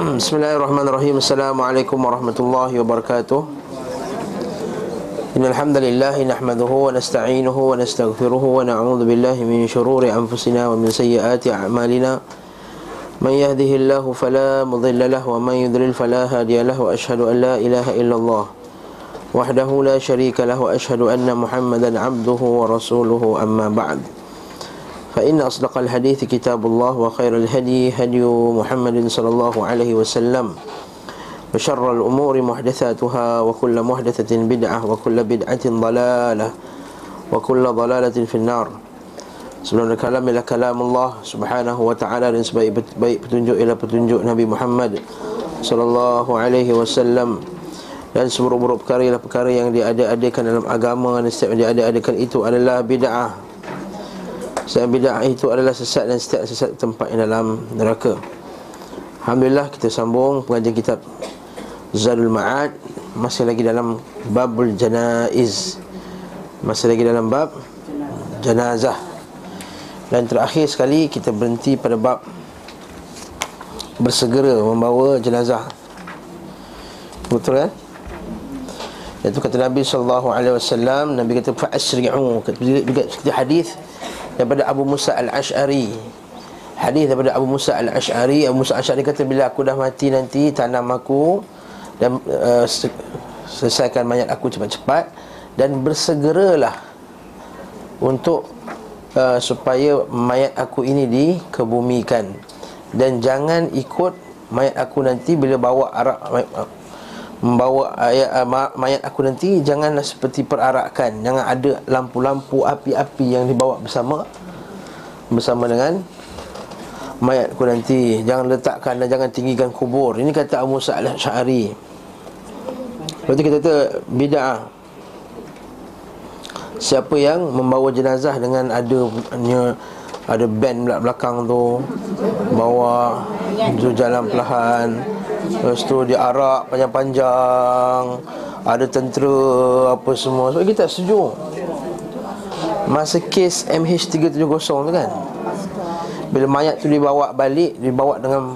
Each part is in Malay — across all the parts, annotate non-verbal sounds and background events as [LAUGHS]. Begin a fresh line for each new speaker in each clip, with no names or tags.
Hmm, bismillahirrahmanirrahim. Assalamualaikum warahmatullahi wabarakatuh. Innalhamdulillah Nahmaduhu wa nasta'inuhu wa nasta'gfiruhu Wa na'udhu billahi min syururi anfusina Wa min sayyati a'malina. Man yahdihillahu falamudillalah Wa man yudril falahadiyalah Wa ashadu an la ilaha illallah Wahdahu la sharika lah Wa ashadu anna muhammadan abduhu Wa rasuluhu amma ba'd. فإن أصدق الحديث كتاب الله وخير الهدي هدي محمد صلى الله عليه وسلم وشر الأمور محدثاتها وكل محدثة بدعة وكل بدعة ضلالة وكل ضلالة في النار Sebelum kalam ialah kalam Allah Subhanahu wa ta'ala dan sebaik baik petunjuk ialah petunjuk Nabi Muhammad sallallahu alaihi wasallam dan seburuk-buruk perkara ialah perkara yang diada-adakan dalam agama dan setiap yang diada-adakan itu adalah bid'ah Setiap bid'ah itu adalah sesat dan setiap sesat tempat yang dalam neraka. Alhamdulillah kita sambung pengajian kitab Zadul Ma'ad. Masih lagi dalam babul janaiz. Masih lagi dalam bab jenazah Dan terakhir sekali kita berhenti pada bab Bersegera membawa jenazah. Betul kan? Itu kata Nabi SAW Nabi kata Fa'asri'u juga kita hadis daripada Abu Musa Al-Ash'ari. Hadis daripada Abu Musa Al-Ash'ari. Abu Musa Al-Ash'ari kata bila aku dah mati nanti tanam aku dan uh, selesaikan mayat aku cepat-cepat dan bersegeralah untuk uh, supaya mayat aku ini dikebumikan. Dan jangan ikut mayat aku nanti bila bawa arak membawa ayat, uh, mayat aku nanti janganlah seperti perarakan jangan ada lampu-lampu api-api yang dibawa bersama bersama dengan mayat aku nanti. Jangan letakkan dan jangan tinggikan kubur. Ini kata Abu Musa al-Sy'ari berarti kita kata bid'ah. Siapa yang membawa jenazah dengan ada ada band belakang tu bawa tu jalan perlahan Lepas tu dia arak panjang-panjang Ada tentera apa semua. Sebab kita tak setuju Masa kes MH370 tu kan Bila mayat tu dibawa balik Dibawa dengan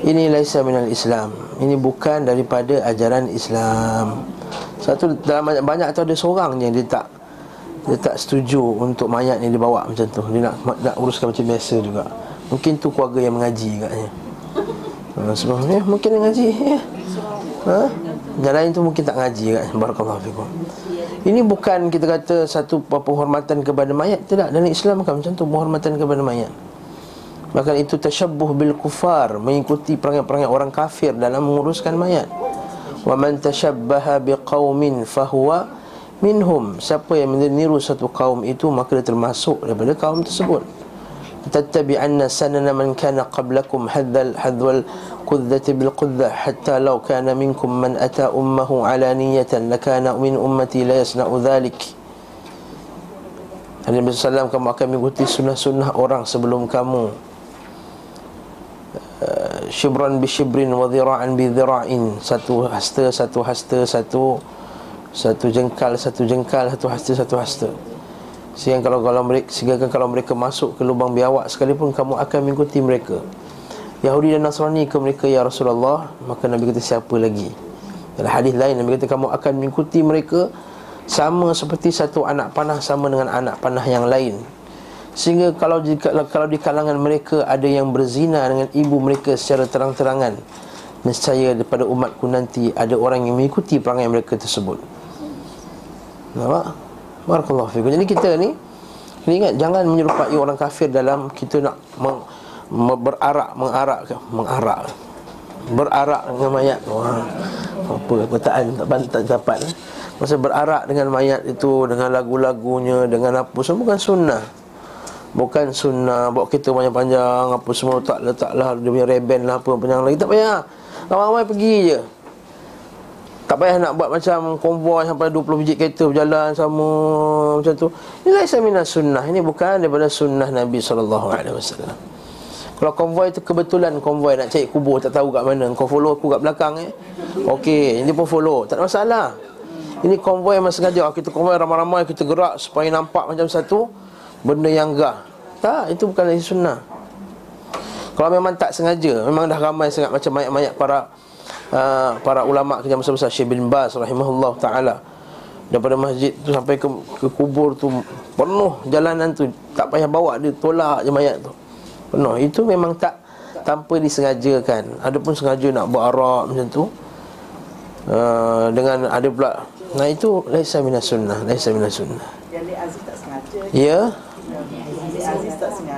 Ini laisa minal Islam. Ini bukan daripada ajaran Islam. Satu dalam banyak-banyak tu ada seorang je Dia tak Dia tak setuju untuk mayat ni dibawa macam tu. Dia nak, nak uruskan macam biasa juga. Mungkin tu keluarga yang mengaji katnya Ha, sebab ya, mungkin dia ngaji ya. Ha? Yang lain tu mungkin tak ngaji kan Barakallahu fikum. Ini bukan kita kata satu penghormatan kepada mayat Tidak, dalam Islam kan macam tu penghormatan kepada mayat. Bahkan itu tashabbuh bil kufar Mengikuti perangai-perangai orang kafir dalam menguruskan mayat. Wa man tashabbaha biqaumin fahuwa minhum. Siapa yang meniru satu kaum itu Maka dia termasuk daripada kaum tersebut tatabi anna sanana man kana qablakum hadzal hadzal qudzati bil qudza hatta law kana minkum man ata ummuhu ala niyatan lakana min ummati la yasna dhalik Nabi sallallahu kamu akan mengikuti sunnah-sunnah orang sebelum kamu. Eh, shibran bi shibrin wa dhira'an bi dhira'in. Satu hasta satu hasta satu satu jengkal satu jengkal satu hasta satu hasta. Sehingga kalau kalau mereka sehingga kalau mereka masuk ke lubang biawak sekalipun kamu akan mengikuti mereka. Yahudi dan Nasrani ke mereka ya Rasulullah, maka Nabi kata siapa lagi? Dalam hadis lain Nabi kata kamu akan mengikuti mereka sama seperti satu anak panah sama dengan anak panah yang lain. Sehingga kalau di, kalau di kalangan mereka ada yang berzina dengan ibu mereka secara terang-terangan, nescaya daripada umatku nanti ada orang yang mengikuti perangai mereka tersebut. Nampak? Barakallahu fikum. Jadi kita ni ingat jangan menyerupai orang kafir dalam kita nak meng, berarak mengarak mengarak berarak dengan mayat. Wah. Apa perkataan tak bantat dapat eh? Masa berarak dengan mayat itu dengan lagu-lagunya dengan apa semua bukan sunnah. Bukan sunnah bawa kita panjang-panjang apa semua tak letaklah dia punya reben lah apa panjang lagi tak payah. Ramai-ramai pergi je. Tak payah nak buat macam konvoi sampai 20 biji kereta berjalan sama macam tu. Ini laisa minas sunnah. Ini bukan daripada sunnah Nabi sallallahu alaihi wasallam. Kalau konvoi tu kebetulan konvoi nak cari kubur tak tahu kat mana. Kau follow aku kat belakang eh. Okey, ini pun follow. Tak ada masalah. Ini konvoi memang sengaja kita konvoi ramai-ramai kita gerak supaya nampak macam satu benda yang gah. Tak, itu bukan lagi sunnah. Kalau memang tak sengaja Memang dah ramai sangat macam mayat-mayat para uh, Para ulama' kerja besar-besar Syekh bin Bas rahimahullah ta'ala. Daripada masjid tu sampai ke, ke kubur tu Penuh jalanan tu. Tak payah bawa dia tolak je mayat tu. Penuh. Itu memang tak Tanpa disengajakan. Ada pun sengaja nak buat arak macam tu uh, Dengan ada pula Nah itu Laisa minas sunnah Laisa minas sunnah.
Yang Aziz tak sengaja.
Ya.
Aziz tak sengaja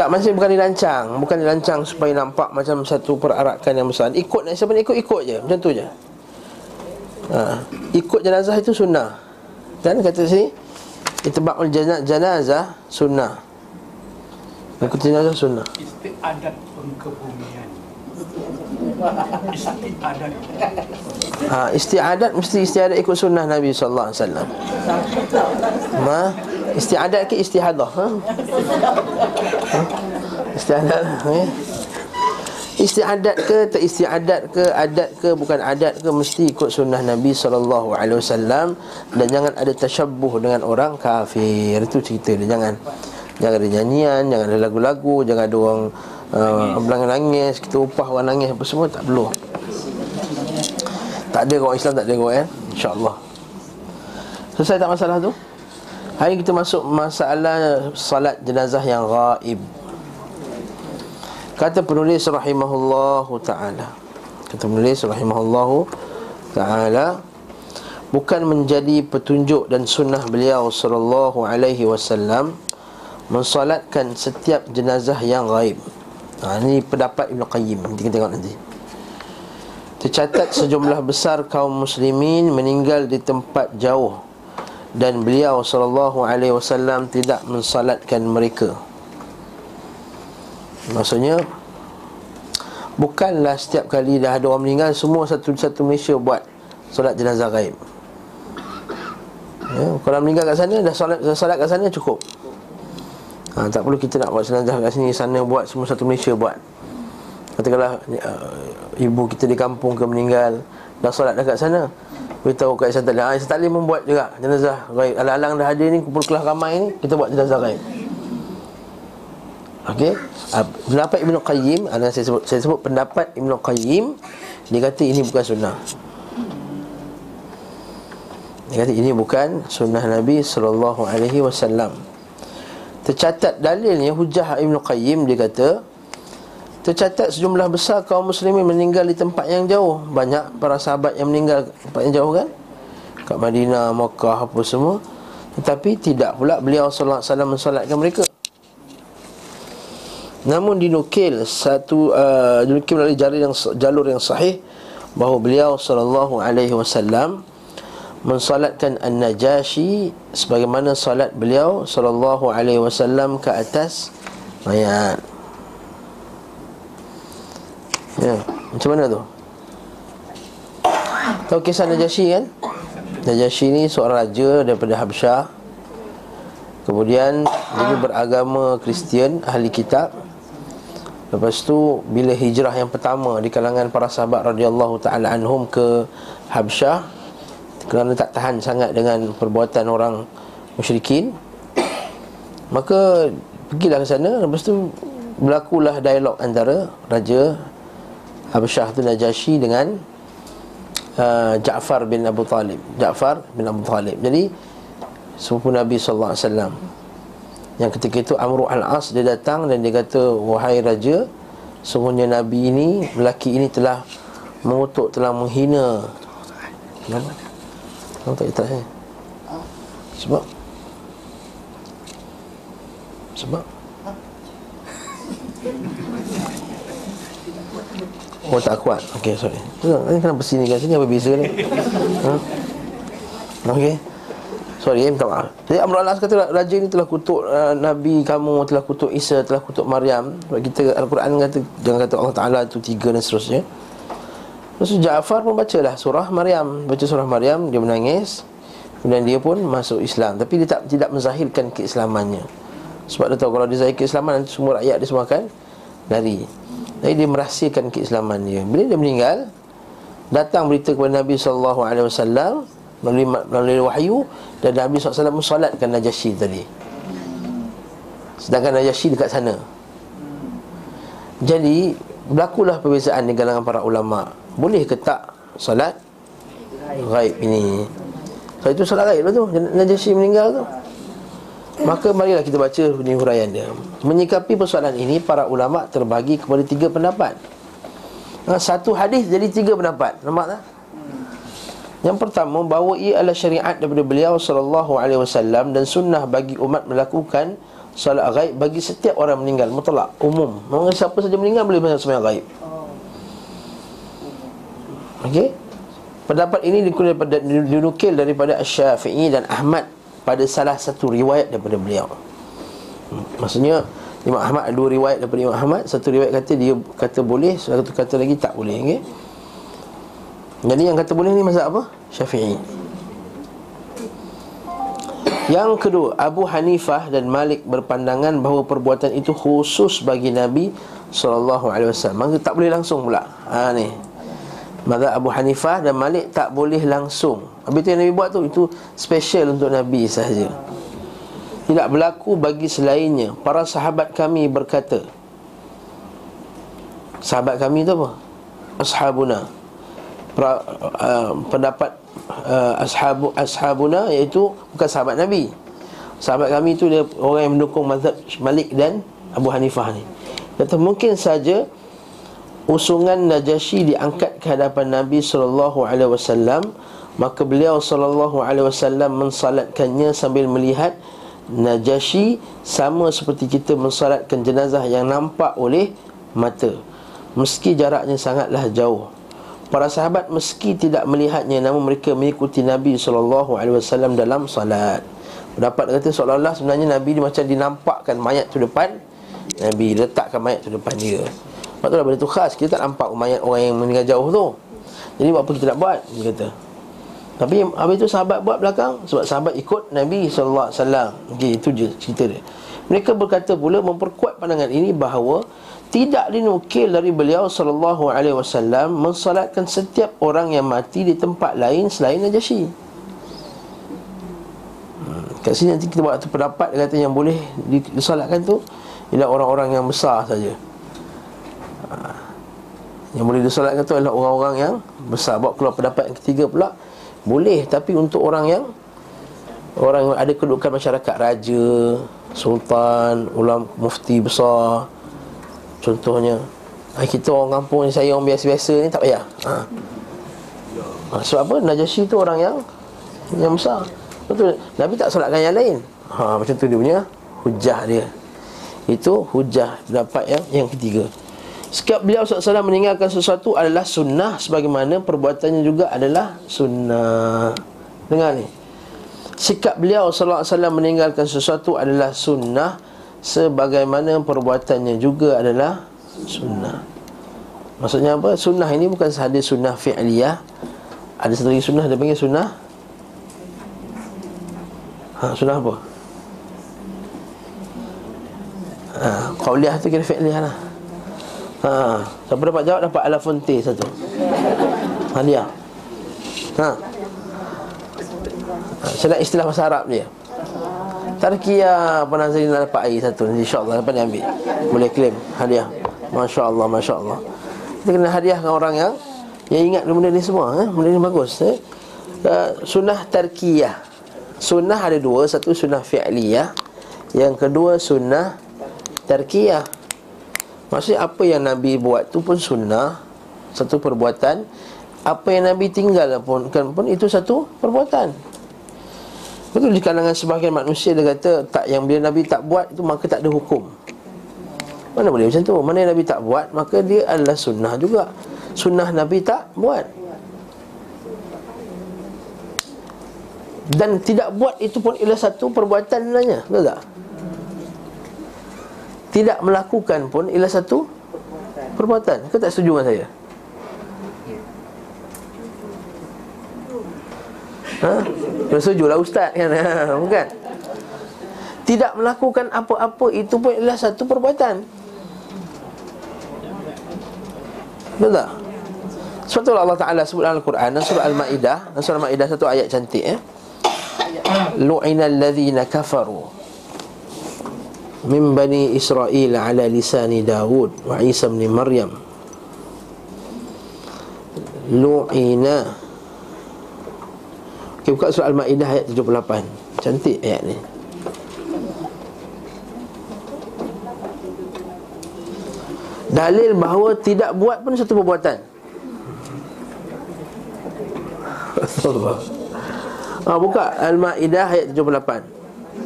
Tak masih bukan dirancang. Bukan dirancang supaya nampak macam satu perarakan yang besar. Ikut nak siapa nak ikut, ikut je. Macam tu je. Ha. Ikut jenazah itu sunnah. Dan kata sini Itibakul jenazah, jenazah sunnah. Ikut jenazah sunnah.
Istiadat pengkebumian Istiadat
ha, Istiadat mesti istiadat ikut sunnah Nabi SAW Ma, Istiadat ke istihadah ha? ha? Istiadat okay. Istiadat ke tak istiadat ke adat ke bukan adat ke mesti ikut sunnah Nabi wasallam dan jangan ada tasyabbuh dengan orang kafir itu cerita dia jangan jangan ada nyanyian jangan ada lagu-lagu jangan ada orang uh, nangis kita upah orang nangis apa semua tak perlu. Tak ada orang Islam tak ada orang eh? Insyaallah. Selesai tak masalah tu? Hari kita masuk masalah salat jenazah yang gaib Kata penulis rahimahullahu ta'ala. Kata penulis rahimahullahu ta'ala Bukan menjadi petunjuk dan sunnah beliau sallallahu alaihi wasallam Mensolatkan setiap jenazah yang gaib ha, Ini pendapat Ibn Qayyim. Nanti kita tengok nanti. Tercatat sejumlah besar kaum muslimin meninggal di tempat jauh Dan beliau sallallahu alaihi wasallam tidak mensolatkan mereka. Maksudnya Bukanlah setiap kali dah ada orang meninggal Semua satu-satu Malaysia buat Solat jenazah gaib. Ya, Kalau meninggal kat sana Dah solat, solat kat sana cukup ha, Tak perlu kita nak buat jenazah kat sini Sana buat semua satu Malaysia buat Katakanlah uh, Ibu kita di kampung ke meninggal Dah solat dah kat sana Beritahu kat Isyan Talim Isyan Talim membuat juga jenazah gaib Alang-alang dah ada ni Kumpul kelas ramai ni Kita buat jenazah gaib Okey. Uh, pendapat Ibn Qayyim ada saya sebut saya sebut pendapat Ibn Qayyim dia kata ini bukan sunnah. Dia kata ini bukan sunnah Nabi wasallam. Tercatat dalilnya hujah Ibn Qayyim dia kata tercatat sejumlah besar kaum muslimin meninggal di tempat yang jauh. Banyak para sahabat yang meninggal di tempat yang jauh kan? Kat Madinah, Makkah apa semua. Tetapi tidak pula beliau sallallahu alaihi wasallam mensolatkan mereka. Namun dinukil satu uh, dinukil melalui jalur yang jalur yang sahih bahawa beliau sallallahu alaihi wasallam mensolatkan An-Najashi sebagaimana solat beliau sallallahu alaihi wasallam ke atas mayat. Ya, macam mana tu? Tahu kisah Najashi kan? Najashi ni seorang raja daripada Habsyah Kemudian dia beragama Kristian, ahli kitab Lepas tu bila hijrah yang pertama di kalangan para sahabat radhiyallahu taala anhum ke Habsyah kerana tak tahan sangat dengan perbuatan orang musyrikin maka pergilah ke sana. Lepas tu berlakulah dialog antara raja Habsyah tu Najasyi dengan uh, Ja'far bin Abu Talib. Ja'far bin Abu Talib. Jadi sepupu Nabi sallallahu alaihi wasallam. Yang ketika itu Amru al-As dia datang dan dia kata Wahai Raja Sungguhnya Nabi ini Lelaki ini telah mengutuk Telah menghina. Kenapa? Kenapa tak ikhlas ni? Sebab? Sebab? Oh tak kuat. Okay sorry. Ini kenapa sini kan Sini? Apa beza ni? Ha? Okay. Sorry, eh, minta maaf Jadi Amr al kata Raja ni telah kutuk uh, Nabi kamu Telah kutuk Isa Telah kutuk Maryam. Sebab kita Al-Quran kata Jangan kata Allah Ta'ala itu tiga dan seterusnya Lepas Ja'far pun baca lah Surah Maryam. Baca surah Maryam Dia menangis. Kemudian dia pun masuk Islam. Tapi dia tak tidak menzahirkan keislamannya. Sebab dia tahu Kalau dia zahir keislaman Nanti semua rakyat dia semua akan Lari. Jadi dia merahsiakan keislaman dia. Bila dia meninggal Datang berita kepada Nabi SAW melalui, melalui wahyu dan Nabi SAW mensolatkan Najasyi tadi. Sedangkan Najasyi dekat sana. Jadi Berlakulah perbezaan di kalangan para ulama Boleh ke tak Salat Gaib ini So itu salat gaib lah tu Najasyi meninggal tu Maka marilah kita baca ni huraian dia Menyikapi persoalan ini Para ulama terbagi kepada tiga pendapat ha, Satu hadis jadi tiga pendapat Nampak tak? Yang pertama bahawa ia adalah syariat daripada beliau sallallahu alaihi wasallam dan sunnah bagi umat melakukan solat gaib bagi setiap orang meninggal mutlak umum. Memang siapa saja meninggal boleh baca solat gaib. Okey. Pendapat ini dinukil daripada Asy-Syafi'i dan Ahmad pada salah satu riwayat daripada beliau. Maksudnya Imam Ahmad ada dua riwayat daripada Imam Ahmad Satu riwayat kata dia kata boleh Satu kata lagi tak boleh okay? Jadi yang kata boleh ni mazhab apa? Syafi'i. Yang kedua, Abu Hanifah dan Malik berpandangan bahawa perbuatan itu khusus bagi Nabi sallallahu alaihi wasallam. Maka tak boleh langsung pula. Ha ni. Mazhab Abu Hanifah dan Malik tak boleh langsung. Habis tu yang Nabi buat tu itu special untuk Nabi sahaja. Tidak berlaku bagi selainnya. Para sahabat kami berkata. Sahabat kami tu apa? Ashabuna pra, uh, pendapat uh, ashabu ashabuna iaitu bukan sahabat Nabi. Sahabat kami itu dia orang yang mendukung mazhab Malik dan Abu Hanifah ni. Kata mungkin saja usungan Najasyi diangkat ke hadapan Nabi sallallahu alaihi wasallam maka beliau sallallahu alaihi wasallam mensalatkannya sambil melihat Najasyi sama seperti kita mensalatkan jenazah yang nampak oleh mata meski jaraknya sangatlah jauh Para sahabat meski tidak melihatnya namun mereka mengikuti Nabi sallallahu alaihi wasallam dalam salat. Pendapat kata seolah-olah sebenarnya Nabi dia macam dinampakkan mayat tu depan Nabi letakkan mayat tu depan dia. Sebab tu lah benda tu khas. Kita tak nampak mayat orang yang meninggal jauh tu. Jadi buat apa kita nak buat? Dia kata. Tapi habis tu sahabat buat belakang. Sebab sahabat ikut Nabi SAW okay, Itu je cerita dia. Mereka berkata pula Memperkuat pandangan ini bahawa tidak dinukil dari beliau sallallahu alaihi wasallam mensolatkan setiap orang yang mati di tempat lain selain Najasyi. Hmm, kat sini nanti kita buat satu pendapat kata yang boleh disolatkan tu ialah orang-orang yang besar saja. Yang boleh disolatkan tu adalah orang-orang yang besar. Bawa keluar pendapat yang ketiga pula boleh. Tapi untuk orang yang orang yang ada kedudukan masyarakat raja, sultan, ulama mufti besar Contohnya. Ha, Kita orang kampung ni Saya orang biasa-biasa ni Tak payah. Ha. Sebab apa? Najasyi tu orang yang Yang besar. Betul? Nabi tak solatkan yang lain. Ha, Macam tu dia punya Hujah dia. Itu hujah Dapat yang yang ketiga Sikap beliau SAW meninggalkan sesuatu adalah sunnah Sebagaimana perbuatannya juga adalah sunnah Dengar ni Sikap beliau SAW meninggalkan sesuatu adalah sunnah sebagaimana perbuatannya juga adalah sunnah. Maksudnya apa? Sunnah ini bukan sahaja sunnah fi'liyah. Ada satu lagi sunnah dia panggil sunnah Ha, sunnah apa? Ha, qauliyah tu kira fi'liyah lah. Ha, siapa dapat jawab dapat ala fonte satu. Hadiah. Ha. ha. Saya nak istilah bahasa Arab dia. Tarkiyah Puan Nazrin nak dapat air satu InsyaAllah dapat dia ambil Boleh claim hadiah Masya Allah Masya Allah Kita kena hadiahkan orang yang Yang ingat benda ni semua eh? Benda ni bagus eh? Uh, sunnah tarkiyah Sunnah ada dua Satu sunnah fi'liyah Yang kedua sunnah tarkiyah Maksudnya apa yang Nabi buat tu pun sunnah Satu perbuatan Apa yang Nabi tinggal pun, kan pun Itu satu perbuatan Betul di kalangan sebahagian manusia dia kata tak yang bila Nabi tak buat itu maka tak ada hukum. Mana boleh macam tu? Mana yang Nabi tak buat maka dia adalah sunnah juga. Sunnah Nabi tak buat. Dan tidak buat itu pun ialah satu perbuatan sebenarnya. Betul tak? Tidak melakukan pun ialah satu perbuatan. Kau tak setuju dengan saya? Ha? Bersetuju lah ustaz kan Bukan Tidak melakukan apa-apa Itu pun adalah satu perbuatan Betul tak? Sebab tu Allah Ta'ala sebut dalam Al-Quran Dan surah Al-Ma'idah surah Al-Ma'idah satu ayat cantik eh? Lu'ina alladhina kafaru min bani Israel ala lisani Dawud wa Isa bin Maryam. Lu'ina. Okey buka surah Al-Maidah ayat 78 cantik ayat ni. Dalil bahawa tidak buat pun satu perbuatan. [LAUGHS] Ha, Buka Al-Ma'idah ayat 78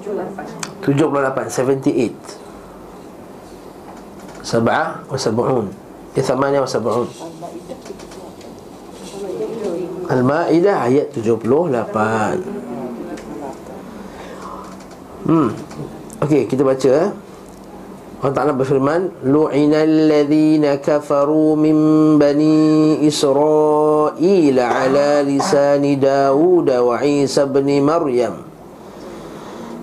78 78 Sab'ah wa sab'un. Ya thamanya wa sab'un. Al-Ma'idah ayat 78 Hmm. Okey, kita baca eh. Allah Ta'ala berfirman Lu'ina alladhina kafaru min bani Israel ala lisani Dawud wa Isa bin Maryam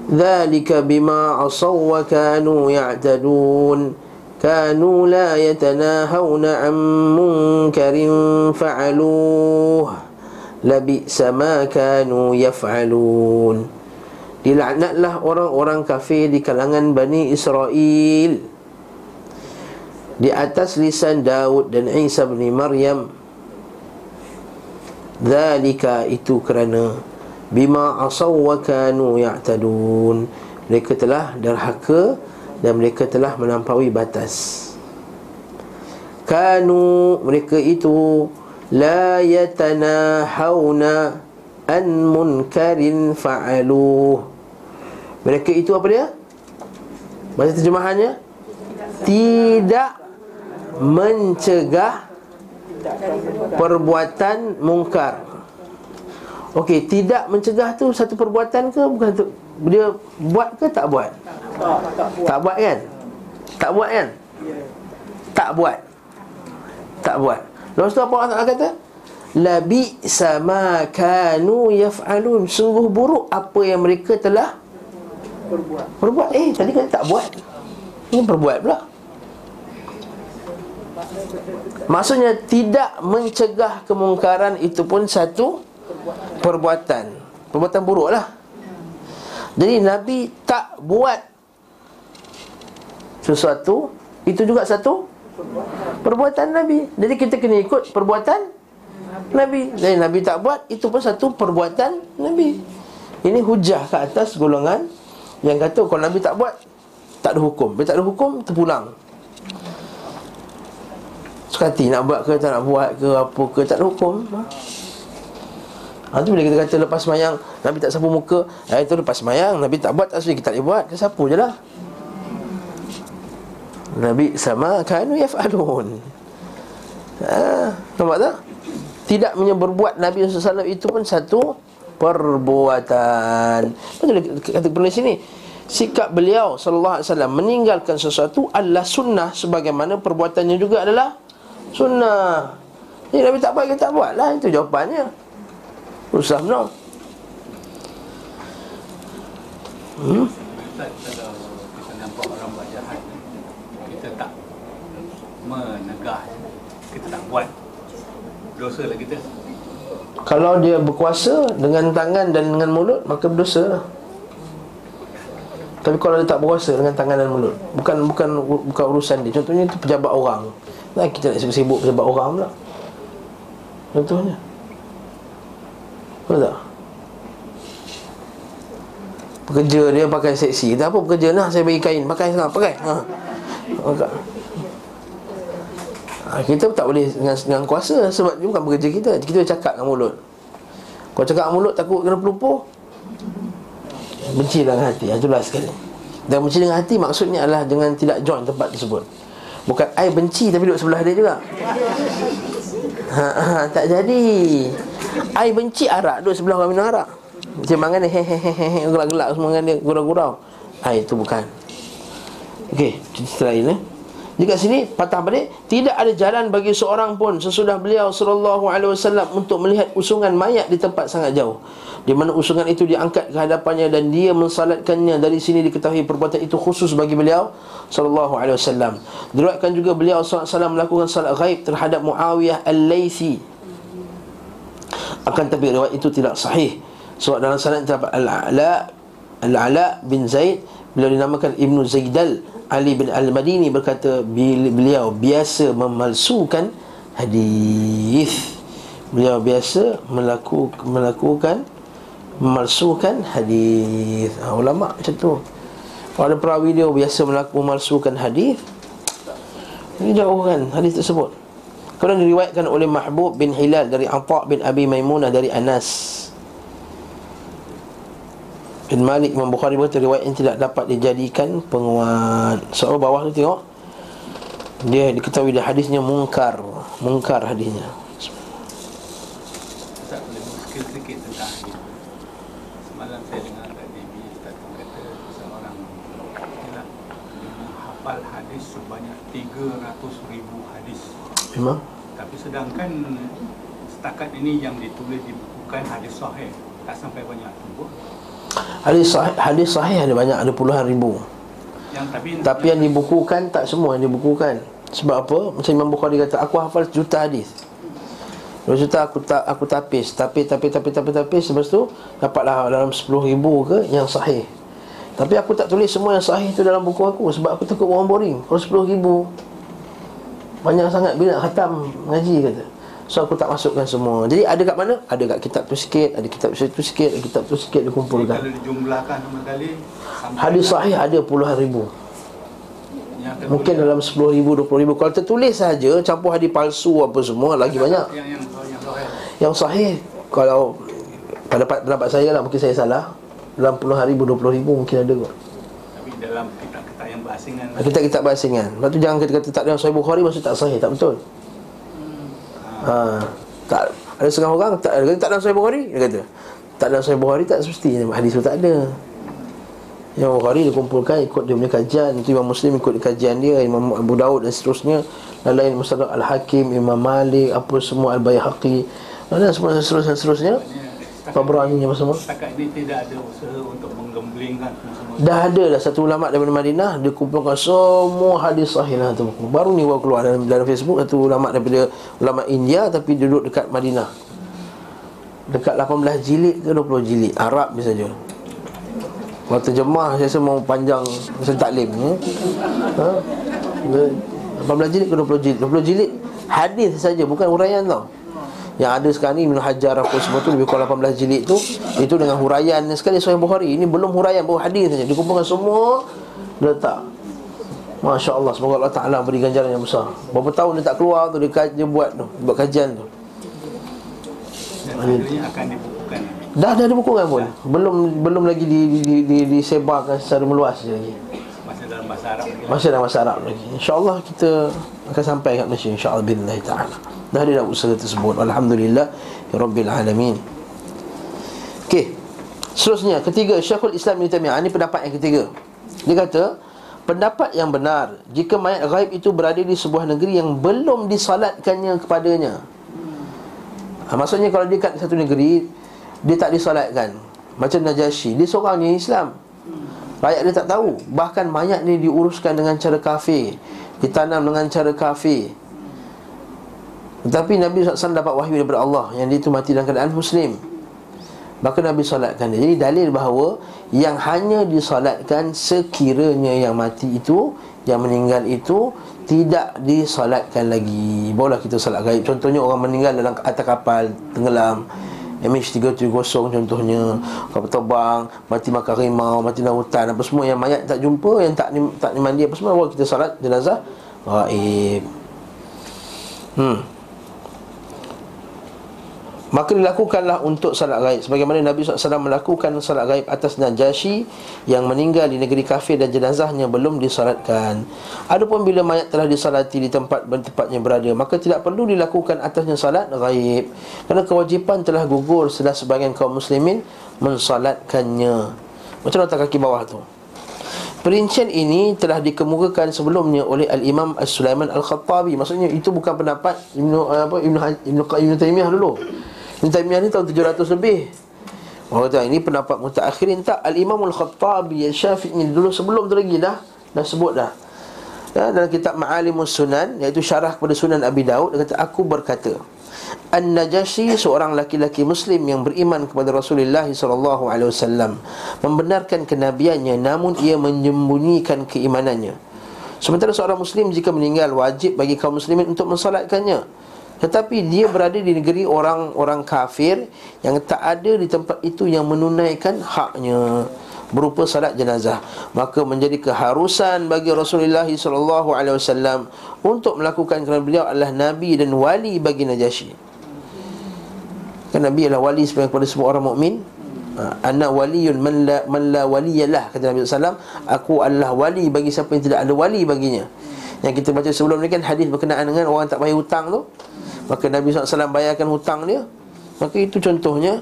Dhalika bima asaw wa kanu ya'tadun كانوا لا يتناهون عن منكر فعلوه لبئس ما كانوا يفعلون Dilaknatlah orang-orang kafir di kalangan Bani Israel Di atas lisan Daud dan Isa bin Maryam Zalika itu kerana Bima asaw wa kanu ya'tadun. Mereka telah derhaka Dan mereka telah melampaui batas. Kanu mereka itu La yatanahawna an munkarin fa'aluh. Mereka itu apa dia? Bahasa terjemahannya? Tidak Mencegah Perbuatan mungkar Okey, tidak mencegah tu satu perbuatan ke bukan tu? Dia buat ke tak buat? Tak buat kan? Tak buat kan? Tak buat. Tak buat. Lepas tu apa Allah kata? Labi sama kanu yaf'alun. Sungguh buruk apa yang mereka telah
Berbuat.
Berbuat Eh tadi kan tak buat Ini berbuat pula Maksudnya tidak mencegah kemungkaran itu pun satu perbuatan. Perbuatan buruk lah. Jadi Nabi tak buat sesuatu Itu juga satu perbuatan Nabi. Jadi kita kena ikut perbuatan Nabi. Jadi Nabi tak buat Itu pun satu perbuatan Nabi. Ini hujah ke atas golongan Yang kata kalau Nabi tak buat Tak ada hukum. Bila tak ada hukum terpulang. Sekati nak buat ke tak nak buat ke Apa ke tak ada hukum tu bila kita kata lepas semayang Nabi tak sapu muka Ha itu lepas semayang Nabi tak buat tak kita tak boleh buat Kita sapu je lah Nabi sama kanu yaf'alun Ha nampak tak? Tidak punya berbuat Nabi SAW itu pun satu perbuatan. Betul kata penulis sini. Sikap beliau sallallahu alaihi wasallam meninggalkan sesuatu adalah sunnah sebagaimana perbuatannya juga adalah sunnah. Jadi Nabi tak buat kita tak buat lah itu jawapannya. Usah no. Hmm?
Ustaz, kalau kita nampak orang buat jahat Kita tak menegah Kita tak buat Dosa lah kita
Kalau dia berkuasa dengan tangan dan dengan mulut maka berdosa lah. Tapi kalau dia tak berkuasa dengan tangan dan mulut Bukan bukan bukan urusan dia Contohnya itu pejabat orang Nah, kita nak sibuk-sibuk pejabat orang pula Contohnya Betul tak? Pekerja dia pakai seksi. Tak apa pekerja Nah saya bagi kain. Pakai sekarang Pakai. Ha. Pakai. Ha, kita tak boleh dengan, dengan kuasa Sebab dia bukan pekerja kita. Kita cakap dengan mulut. Kau cakap dengan mulut takut kena pelupuh Benci dengan hati. Ha, Itulah sekali. Dan benci dengan hati maksudnya adalah Dengan tidak join tempat tersebut. Bukan I benci tapi duduk sebelah dia juga ha, Tak jadi. I benci arak Duduk sebelah orang minum arak. Macam mana ni Hehehehe Gelak-gelak semua dengan dia Gurau-gurau. Ha, Itu bukan. Okey, cerita lain eh Dekat sini patah balik tidak ada jalan bagi seorang pun sesudah beliau wasallam untuk melihat usungan mayat di tempat sangat jauh di mana usungan itu diangkat ke hadapannya dan dia mensalatkannya dari sini diketahui perbuatan itu khusus bagi beliau wasallam. Diriwayatkan juga beliau wasallam melakukan salat ghaib terhadap Muawiyah Al-Laitsi. Akan tapi riwayat itu tidak sahih. Sebab dalam sanad terdapat Al-Ala Al-Ala bin Zaid Beliau dinamakan Ibnu Zaidal Ali bin Al-Madini berkata beliau biasa memalsukan hadis. Beliau biasa melaku, melakukan memalsukan hadis. Ha, ulama macam tu. Kalau ada perawi dia biasa melakukan memalsukan hadis, ini jauh kan hadis tersebut. Kemudian diriwayatkan oleh Mahbub bin Hilal dari Atha bin Abi Maimunah dari Anas bin Malik Imam Bukhari berkata riwayat yang tidak dapat dijadikan penguat. Soal bawah tu tengok. Dia diketahui dia hadisnya mungkar. Mungkar hadisnya.
Ustaz boleh bersikir sedikit tentang hadis. Semalam saya dengar kat DB Ustaz tu kata seorang ialah dia menghafal hadis sebanyak 300 ribu hadis.
Memang
Tapi sedangkan setakat ini yang ditulis di buku kan hadis sahih tak sampai banyak tu.
Hadis sahih, hadis sahih ada banyak ada puluhan ribu.
Yang tapi
Tapi yang dibukukan tak semua yang dibukukan. Sebab apa? Macam Imam Bukhari kata aku hafal juta hadis. Dua juta aku tak aku tapis, tapi tapi tapi tapi tapis lepas tu dapatlah dalam 10 ribu ke yang sahih. Tapi aku tak tulis semua yang sahih tu dalam buku aku sebab aku takut orang boring. Kalau 10 ribu banyak sangat bila khatam ngaji kata. So aku tak masukkan semua. Jadi ada kat mana? Ada kat kitab tu sikit, ada kitab tu sikit, ada kitab tu sikit
jadi
dikumpulkan.
kalau dijumlahkan sama kali
Hadis sahih ada puluhan ribu. Mungkin dalam 10 ribu, 20 ribu Kalau tertulis saja Campur hadis palsu apa semua Lagi banyak
yang yang yang sahih.
Yang sahih Kalau Pendapat, pendapat saya lah Mungkin saya salah Dalam puluhan ribu, 20 ribu Mungkin ada kot
Tapi dalam kitab-kitab yang berasingan
Kita kita bahasingan Lepas tu jangan kita kata Tak ada sahih Bukhari Maksud tak sahih Tak betul ha, Tak Ada setengah orang Tak ada tak ada sahih Bukhari? Dia kata Tak ada sahih Bukhari Tak semesti Hadis tu tak ada. Imam Bukhari dia kumpulkan ikut dia punya kajian. Itu Imam Muslim ikut kajian dia Imam Abu Daud dan seterusnya. Dan lain Musadab Al-Hakim Imam Malik Apa semua Al-Bayhaqi Dan semua seterusnya seterusnya Tabrani apa semua?
Setakat ini tidak ada usaha untuk menggemblingkan semua
Dah ada dah satu ulama daripada Madinah Dia kumpulkan semua hadis sahih satu buku Baru ni baru keluar dalam, dalam Facebook Satu ulama daripada ulama India Tapi duduk dekat Madinah. Dekat 18 jilid ke 20 jilid Arab ni saja. Kalau terjemah saya rasa mau panjang Macam taklim ya? ha? Dia- 18 jilid ke 20 jilid? 20 jilid hadis saja bukan huraian tau yang ada sekarang ni Ibn Hajar apa semua tu lebih kurang 18 jilid tu itu dengan huraian. Sekali Sahih Bukhari ini belum huraian baru hadis saja. Dikumpulkan semua letak. Masya Allah Semoga Allah Ta'ala beri ganjaran yang besar. Berapa tahun dia tak keluar tu Dia, dia buat tu Buat kajian tu.
Dan akhirnya akan dibukukan.
Dah dah ada bukukan pun. Belum belum lagi di, di, di, di, disebarkan secara meluas je lagi.
Masih dalam bahasa Arab lagi.
Masih dalam bahasa Arab lagi. InsyaAllah kita akan sampai kat Malaysia InsyaAllah Bismillah ta'ala Dah dah usaha tersebut. Alhamdulillah. Ya Rabbil Alamin. Okey. Seterusnya Ketiga Syekhul Islam Ibn Taimiyah Ini pendapat yang ketiga. Dia kata Pendapat yang benar Jika mayat ghaib itu berada di sebuah negeri Yang belum disalatkannya kepadanya. Ha, Maksudnya kalau dia kat satu negeri Dia tak disalatkan Macam Najasyi Dia seorang ni Islam. Rakyat dia tak tahu. Bahkan mayat ni diuruskan dengan cara kafir. Ditanam dengan cara kafir Tetapi Nabi SAW dapat wahyu daripada Allah Yang dia itu mati dalam keadaan Muslim. Maka Nabi solatkan dia. Jadi dalil bahawa Yang hanya disolatkan sekiranya yang mati itu Yang meninggal itu Tidak disolatkan lagi. Barulah kita solat gaib. Contohnya orang meninggal dalam atas kapal Tenggelam. MH370 contohnya. Kapal terbang Mati makan rimau Mati dalam hutan Apa semua. Yang mayat tak jumpa Yang tak tak mandi apa semua kita solat jenazah Gaib. Hmm Maka dilakukanlah untuk salat gaib. Sebagaimana Nabi SAW melakukan salat gaib atas Najasyi Yang meninggal di negeri kafir dan jenazahnya belum disalatkan Adapun bila mayat telah disalati di tempat tempatnya berada Maka tidak perlu dilakukan atasnya salat gaib. Kerana kewajipan telah gugur setelah sebagian kaum muslimin mensalatkannya Macam nota kaki bawah tu. Perincian ini telah dikemukakan sebelumnya oleh Al-Imam As-Sulaiman Al-Khattabi. Maksudnya itu bukan pendapat Ibnu apa Ibnu Ibnu Ibnu Taimiyah dulu Ibn Taimiyah ni tahun 700 lebih Orang kata ini pendapat mutaakhirin tak Al-Imam Al-Khattabi Al-Syafi'i ni dulu sebelum tu lagi dah Dah sebut dah ya, dalam kitab Ma'alimus Sunan iaitu syarah kepada Sunan Abi Daud dia kata aku berkata An-Najashi seorang laki-laki muslim yang beriman kepada Rasulullah wasallam membenarkan kenabiannya namun ia menyembunyikan keimanannya. Sementara seorang muslim jika meninggal wajib bagi kaum muslimin untuk mensolatkannya. Tetapi dia berada di negeri orang-orang kafir yang tak ada di tempat itu yang menunaikan haknya berupa salat jenazah. Maka menjadi keharusan bagi Rasulullah wasallam untuk melakukan kerana beliau adalah nabi dan wali bagi Najasyi kan nabi adalah wali sebagai kepada semua orang mukmin. Ha, ana waliyun man la man la waliyalah kata Nabi sallam aku adalah wali bagi siapa yang tidak ada wali baginya. Yang kita baca sebelum ni kan hadis berkenaan dengan orang tak bayar hutang tu maka Nabi SAW bayarkan hutang dia maka itu contohnya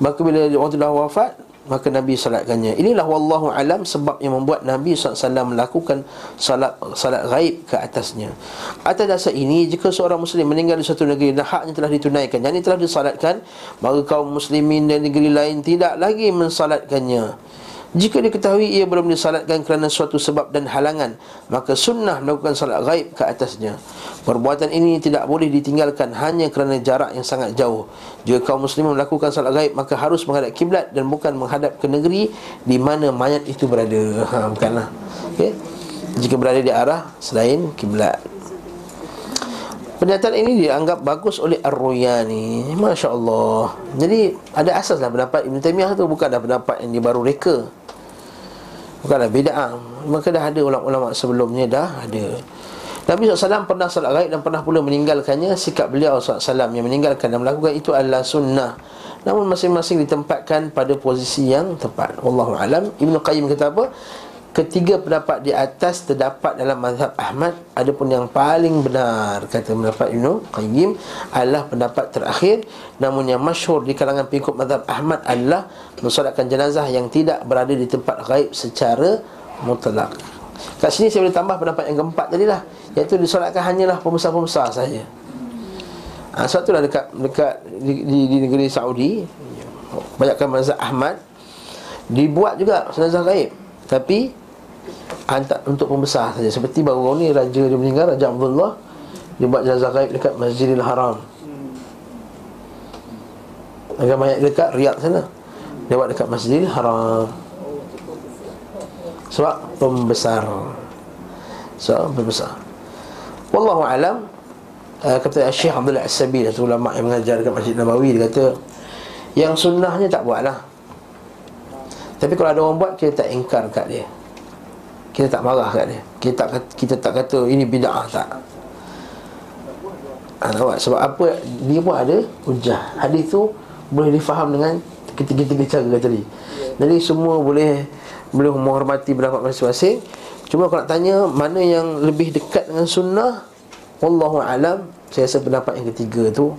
maka bila orang tu dah wafat maka Nabi salatkannya. Inilah wallahu alam sebab yang membuat Nabi SAW melakukan salat salat gaib ke atasnya. Atas dasar ini jika seorang muslim meninggal di satu negeri dan haknya telah ditunaikan, yang ini telah disalatkan, maka kaum muslimin dari negeri lain tidak lagi mensalatkannya. Jika diketahui ia belum disalatkan kerana suatu sebab dan halangan Maka sunnah melakukan salat gaib ke atasnya. Perbuatan ini tidak boleh ditinggalkan hanya kerana jarak yang sangat jauh. Jika kaum muslimin melakukan salat gaib Maka harus menghadap kiblat dan bukan menghadap ke negeri Di mana mayat itu berada. Ha, Bukanlah. Okay? Jika berada di arah selain kiblat Pernyataan ini dianggap bagus oleh Ar-Ruyani. Masya Allah Jadi ada asaslah pendapat Ibn Taymiyah tu. Bukanlah pendapat yang baru reka. Bukanlah bid'ah. Maka dah ada ulama-ulama sebelumnya dah ada. Nabi SAW pernah salat gaib dan pernah pula meninggalkannya. Sikap beliau SAW yang meninggalkan dan melakukan itu adalah sunnah. Namun masing-masing ditempatkan pada posisi yang tepat. Wallahu'alam Ibn Qayyim kata apa? Ketiga pendapat di atas terdapat dalam mazhab Ahmad. Adapun yang paling benar Kata pendapat Ibn Qayyim Adalah pendapat terakhir. Namun yang masyhur di kalangan pengikut mazhab Ahmad Adalah mensolatkan jenazah yang tidak berada di tempat gaib secara mutlak. Kat sini saya boleh tambah pendapat yang keempat tadi lah Iaitu disolatkan hanyalah pembesar-pembesar saja ha, Sebab itulah dekat, dekat di, di, di negeri Saudi Banyakkan mazhab Ahmad Dibuat juga jenazah gaib Tapi hantar untuk pembesar saja. Seperti baru ni raja dia meninggal raja Abdullah dia buat jenazah gaib dekat Masjidil Haram. Agar mayat dekat Riyadh sana. Dia buat dekat Masjidil Haram. Sebab pembesar. Sebab pembesar. Wallahu alam uh, Kata Syekh Abdullah As-Sabi Satu ulama yang mengajar dekat Masjid Nabawi Dia kata Yang sunnahnya tak buat lah Tapi kalau ada orang buat Kita tak ingkar kat dia. Kita tak marah kat dia. Kita tak, kita tak kata ini bid'ah tak. Ha, Sebab apa? Dia pun ada hujah. Hadis tu boleh difaham dengan Ketiga-tiga cara tadi. Jadi semua boleh Boleh menghormati pendapat masing-masing. Cuma kalau nak tanya Mana yang lebih dekat dengan sunnah? Wallahu alam. Saya rasa pendapat yang ketiga tu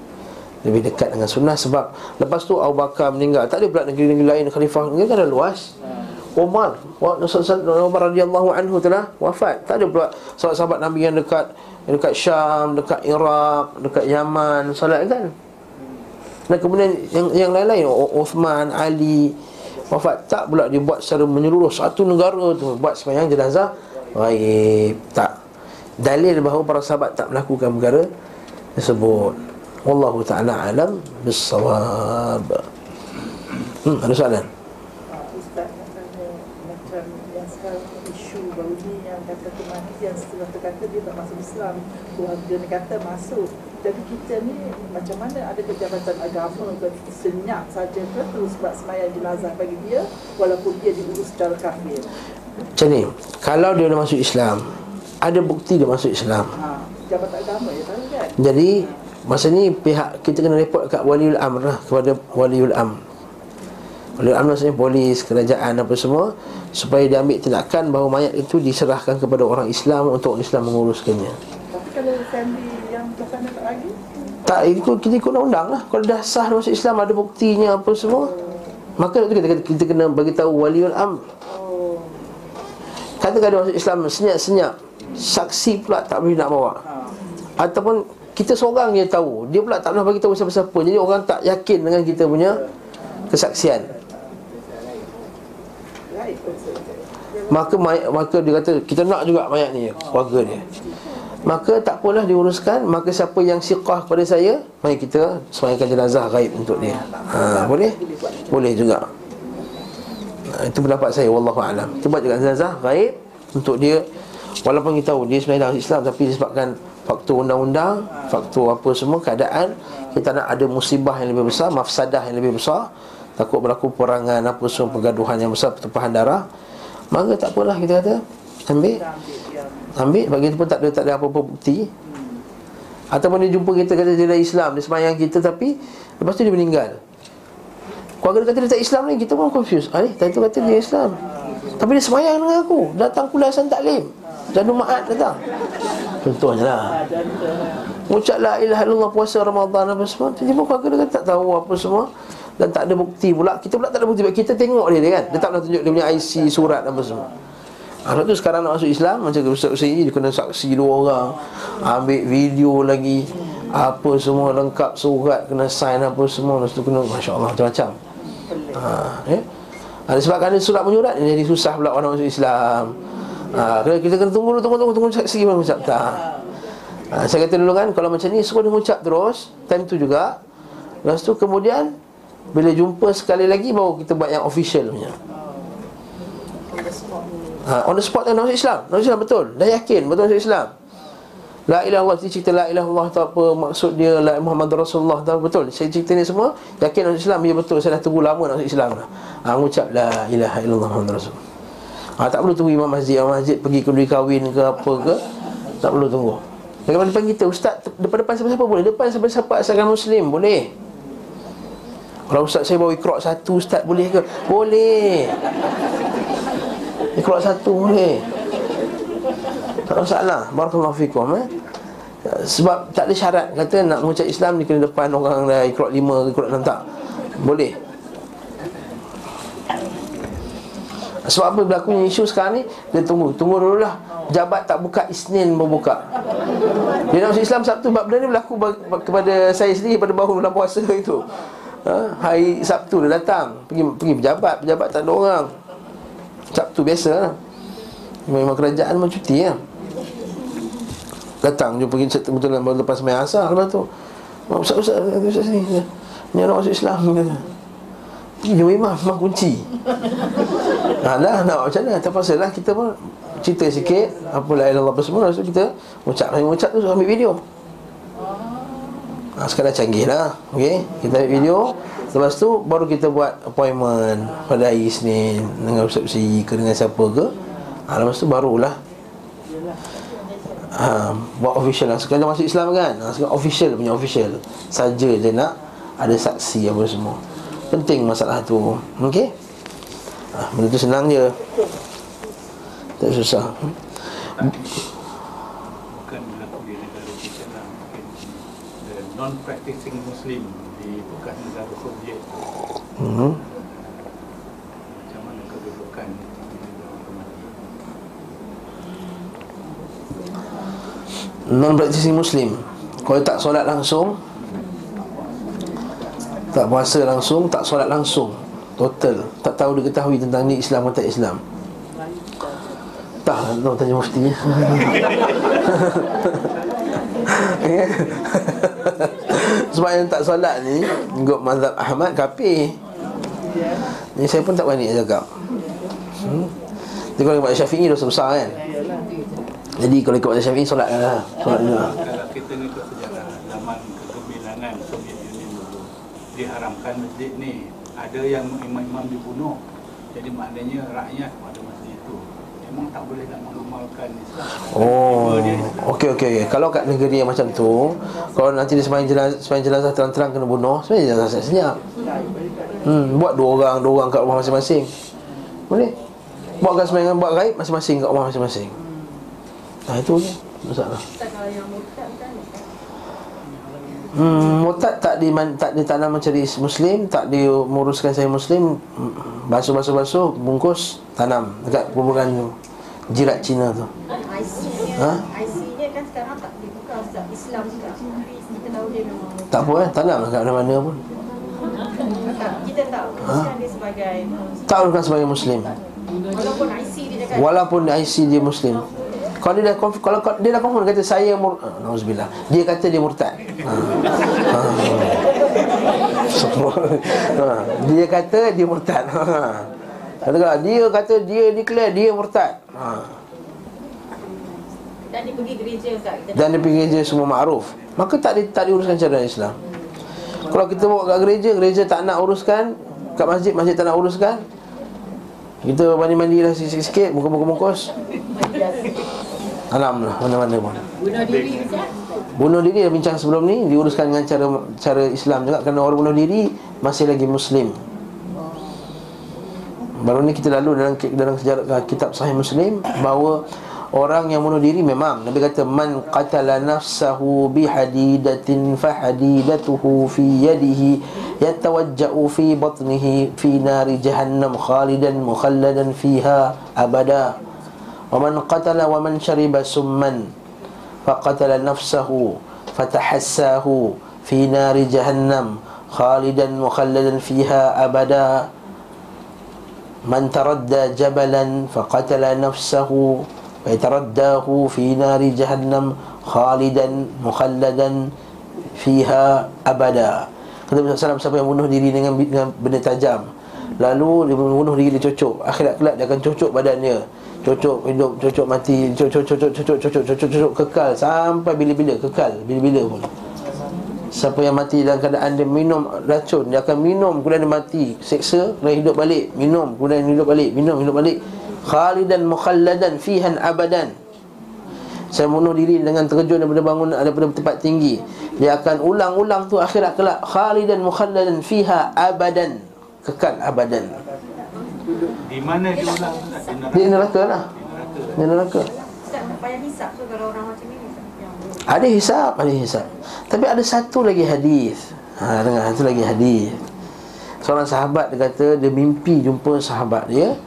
Lebih dekat dengan sunnah. Sebab Lepas tu Abu Bakar meninggal Tak ada pula negeri-negeri lain Khalifah Negeri kan dah luas. Umar Umar radhiyallahu anhu telah wafat. Tak ada pula sahabat-sahabat Nabi yang dekat Dekat Syam, dekat Iraq, dekat Yaman Salat kan? Dan kemudian yang yang lain-lain Uthman, Ali Wafat. Tak pula dibuat secara menyeluruh Satu negara tu buat sepanjang jenazah Baik, tak. Dalil bahawa para sahabat tak melakukan perkara Tersebut Wallahu ta'ala alam Bissawab. Hmm, ada soalan?
yang setelah kata dia tak masuk Islam keluarga ni kata masuk. Jadi kita ni macam mana ada kejabatan agama ke? Senyap saja ke? Terus buat semayang jenazah bagi dia walaupun dia diurus secara kafir?
Macam ni kalau dia dah masuk Islam ada bukti dia masuk Islam.
Ha, jabatan agama ya tahu kan?
Jadi masa ni pihak kita kena report kat waliul amr lah kepada waliul amr Waliul amr maksudnya polis, kerajaan apa semua supaya dia ambil tindakan bahawa mayat itu diserahkan kepada orang Islam untuk orang Islam menguruskannya.
Tapi kalau family yang bersama tak lagi?
Tak, ikut, kita ikut undang lah. Kalau dah sah masuk Islam, ada buktinya apa semua. Maka itu kita, kita, kita kena beritahu waliul am.
Oh.
Katakan dia masuk Islam senyap-senyap. Saksi pula tak boleh nak bawa. Ha. Ataupun kita seorang je tahu. Dia pula tak pernah bagi tahu siapa-siapa. Jadi orang tak yakin dengan kita punya kesaksian. Maka maka dia kata kita nak juga mayat ni keluarga dia. Maka tak apalah diuruskan Maka siapa yang siqah kepada saya Mari kita semayangkan jenazah gaib untuk dia ha, Boleh? Boleh juga ha, Itu pendapat saya Wallahu'alam Kita buat juga jenazah gaib Untuk dia Walaupun kita tahu dia sebenarnya dalam Islam Tapi disebabkan faktor undang-undang Faktor apa semua keadaan Kita nak ada musibah yang lebih besar Mafsadah yang lebih besar Takut berlaku perangan apa semua Pergaduhan yang besar Pertumpahan darah Maka tak apalah kita kata Ambil Ambil bagi itu pun tak ada tak ada apa-apa bukti. Ataupun dia jumpa kita kata dia dah Islam, dia semayang kita tapi lepas tu dia meninggal. Keluarga dia kata dia tak Islam ni, kita pun confused. Ah ni, tadi tu kata dia Islam. Tapi dia semayang dengan aku, datang kulasan taklim. Jadu ma'at datang. Contohnya lah. Ucap la ilaha illallah puasa Ramadan apa semua. Tiba-tiba keluarga dia kata tak tahu apa semua dan tak ada bukti pula. Kita pula tak ada bukti. Kita tengok dia, dia kan. Dia tak pernah tunjuk dia punya IC, surat apa semua. Sebab tu sekarang nak masuk Islam Macam Ustaz Hussein Dia kena saksi dua orang Ambil video lagi Apa semua lengkap surat Kena sign apa semua Lepas tu kena Masya Allah macam-macam ha, eh? Ada sebab ada surat menyurat Jadi susah pula orang masuk Islam ha, Kita kena tunggu dulu Tunggu tunggu tunggu saksi baru ucap. Tak. Ha, Saya kata dulu kan Kalau macam ni Suruh dia ucap terus Time tu juga. Lepas tu kemudian Bila jumpa sekali lagi Baru kita buat yang official punya. Ha, On the spot kan masuk Islam. Masuk Islam betul. Dah yakin betul masuk Islam. La ilah Allah Cerita la ilah Allah tu apa Maksud dia La Muhammad Rasulullah tu Betul. Saya cerita ni semua Yakin masuk Islam Ya betul Saya dah tunggu lama nak masuk Islam dah. Ha, Mengucap La ilaha illallah Muhammad Rasul ha, Tak perlu tunggu imam masjid. Imam masjid pergi kenduri kahwin ke apa ke Tak perlu tunggu. Depan depan kita Ustaz Depan-depan siapa-siapa boleh? Depan siapa-siapa asalkan Muslim Boleh? Kalau Ustaz saya bawa ikrok satu Ustaz boleh ke? Boleh. Ikhlas satu boleh. Tak ada masalah. Barakallahu fikum eh? Sebab tak ada syarat. Kata nak mengucap Islam Ni kena depan orang dah Ikhlas lima Ikhlas enam tak. Boleh Sebab apa berlakunya isu sekarang ni? Dia tunggu. Tunggu dulu lah Jabat tak buka Isnin membuka Dia nak masuk Islam Sabtu Sebab benda ni berlaku Kepada saya sendiri Pada bahu dalam puasa [LAUGHS] itu. Ha? Hari Sabtu dia datang. Pergi pergi pejabat. Pejabat tak ada orang. Sabtu biasa. Lah Memang kerajaan memang cuti lah Datang jumpa kita betul betul lepas semai asal lepas tu. Ustaz Ustaz Ustaz, Ustaz sini Ni nak masuk Islam kata. Pergi jumpa imam Imam kunci Alah nak macam mana Terpaksa lah kita pun Cerita sikit Apa la ilallah apa semua Lepas tu kita Ucap Ucap tu ambil video ha, Sekarang canggih lah Okay Kita ambil video Lepas tu baru kita buat appointment pada hari Isnin dengan Ustaz Usi ke dengan siapa ke. Ha, lepas tu barulah ha, buat official lah. Sekarang masuk Islam kan? Ha, sekarang official punya official. Saja je nak ada saksi apa semua. Penting masalah tu. Okey? Benda tu senang je. Tak susah.
Bukan berlaku di negara kita lah. Non-practicing Muslim di bekas negara Soviet
Hmm.
macam mana kedudukan
Non-practicing Muslim Kalau tak solat langsung Tak puasa langsung Tak solat langsung Total. Tak tahu dia ketahui tentang ni Islam atau tak Islam. Tak Tak tanya mufti. [LAUGHS] [LAUGHS] Sebab yang tak solat ni Ikut mazhab Ahmad Kafir Ni saya pun tak berani nak cakap. Hmm? Dia kalau ikut Syafi'i dosa besar kan? Jadi kalau ikut Syafi'i solat lah. Solat
kalau kita ikut sejarah zaman kegemilangan Soviet Union diharamkan masjid ni ada yang imam-imam dibunuh jadi maknanya rakyat pada masa itu memang tak boleh nak mengamalkan Islam
Oh, okey okey okey. Kalau kat negeri yang macam tu, kalau nanti dia sembahyang jenazah, sembahyang jenazah terang-terang kena bunuh, sembahyang jenazah senyap. Hmm, buat dua orang, dua orang kat rumah masing-masing. Boleh. Buatkan sembahyang buat gaib masing-masing kat rumah masing-masing. Nah, itu je masalah. Hmm, murtad tak di tak ditanam mencari muslim, tak diuruskan saya muslim, basuh-basuh-basuh, bungkus, tanam dekat kuburan tu. Jirat Cina tu. Ha?
IC-nya kan sekarang tak dibuka Ustaz Islam juga kita tahu dia memang
Tak apa eh, tanam lah kat mana-mana pun.
tak, kita tak uruskan dia sebagai
Tak uruskan sebagai muslim.
Walaupun IC dia cakap
Walaupun IC dia Muslim kalau dia dah konf- kalau dia dah confirm kata saya mur ah, nauzubillah dia kata dia murtad ha. ha. Semua. ha. dia kata dia murtad ha. Kata dia kata dia declare dia murtad ha.
Dan dia pergi gereja Ustaz kita
dan dia pergi gereja semua makruf maka tak di, tak diuruskan cara Islam kalau kita bawa kat gereja gereja tak nak uruskan kat masjid masjid tak nak uruskan kita mandi-mandi lah sikit-sikit muka-muka bungkus Alam lah mana-mana pun.
Bunuh diri
Bunuh diri dah bincang sebelum ni Diuruskan dengan cara cara Islam juga. Kerana orang bunuh diri Masih lagi Muslim. Baru ni kita lalu dalam dalam sejarah uh, kitab Sahih Muslim bahawa orang yang bunuh diri memang Nabi kata man qatala nafsahu bi hadidatin fa hadidatuhu fi yadihi yatawajja'u fi batnihi fi nari jahannam khalidan mukhalladan fiha abada wa man qatala wa man shariba summan fa qatala nafsahu fatahassahu fi nari jahannam khalidan mukhalladan fiha abada من تردى جبلا فقتل نفسه فيترداه في نار جهنم خالدا مخلدا فيها أبدا Kata Nabi SAW siapa yang bunuh diri dengan, dengan benda tajam Lalu dia bunuh diri dia cocok Akhirat kelak dia akan cocok badan dia Cocok hidup, cocok mati Cocok, cocok, cocok, cocok, cocok, cocok Kekal. Sampai bila-bila Kekal bila-bila pun. Siapa yang mati dalam keadaan dia minum racun Dia akan minum kemudian dia mati. Seksa, kemudian hidup balik. Minum, kemudian hidup balik. Minum, hidup balik. Khalidan mukhalladan fihan abadan. Saya bunuh diri dengan terjun daripada bangun Daripada tempat tinggi. Dia akan ulang-ulang tu akhirat kelak. Khalidan mukhalladan fiha abadan. Kekal abadan
Di mana dia ulang? Di neraka.
Lah
Di neraka.
Dia neraka
Ustaz payah hisap tu kalau orang macam ni Ustaz Yang
Ada hisap, ada hisap. Tapi ada satu lagi hadis. Ha, dengar satu lagi hadis. Seorang sahabat dia kata dia mimpi jumpa sahabat dia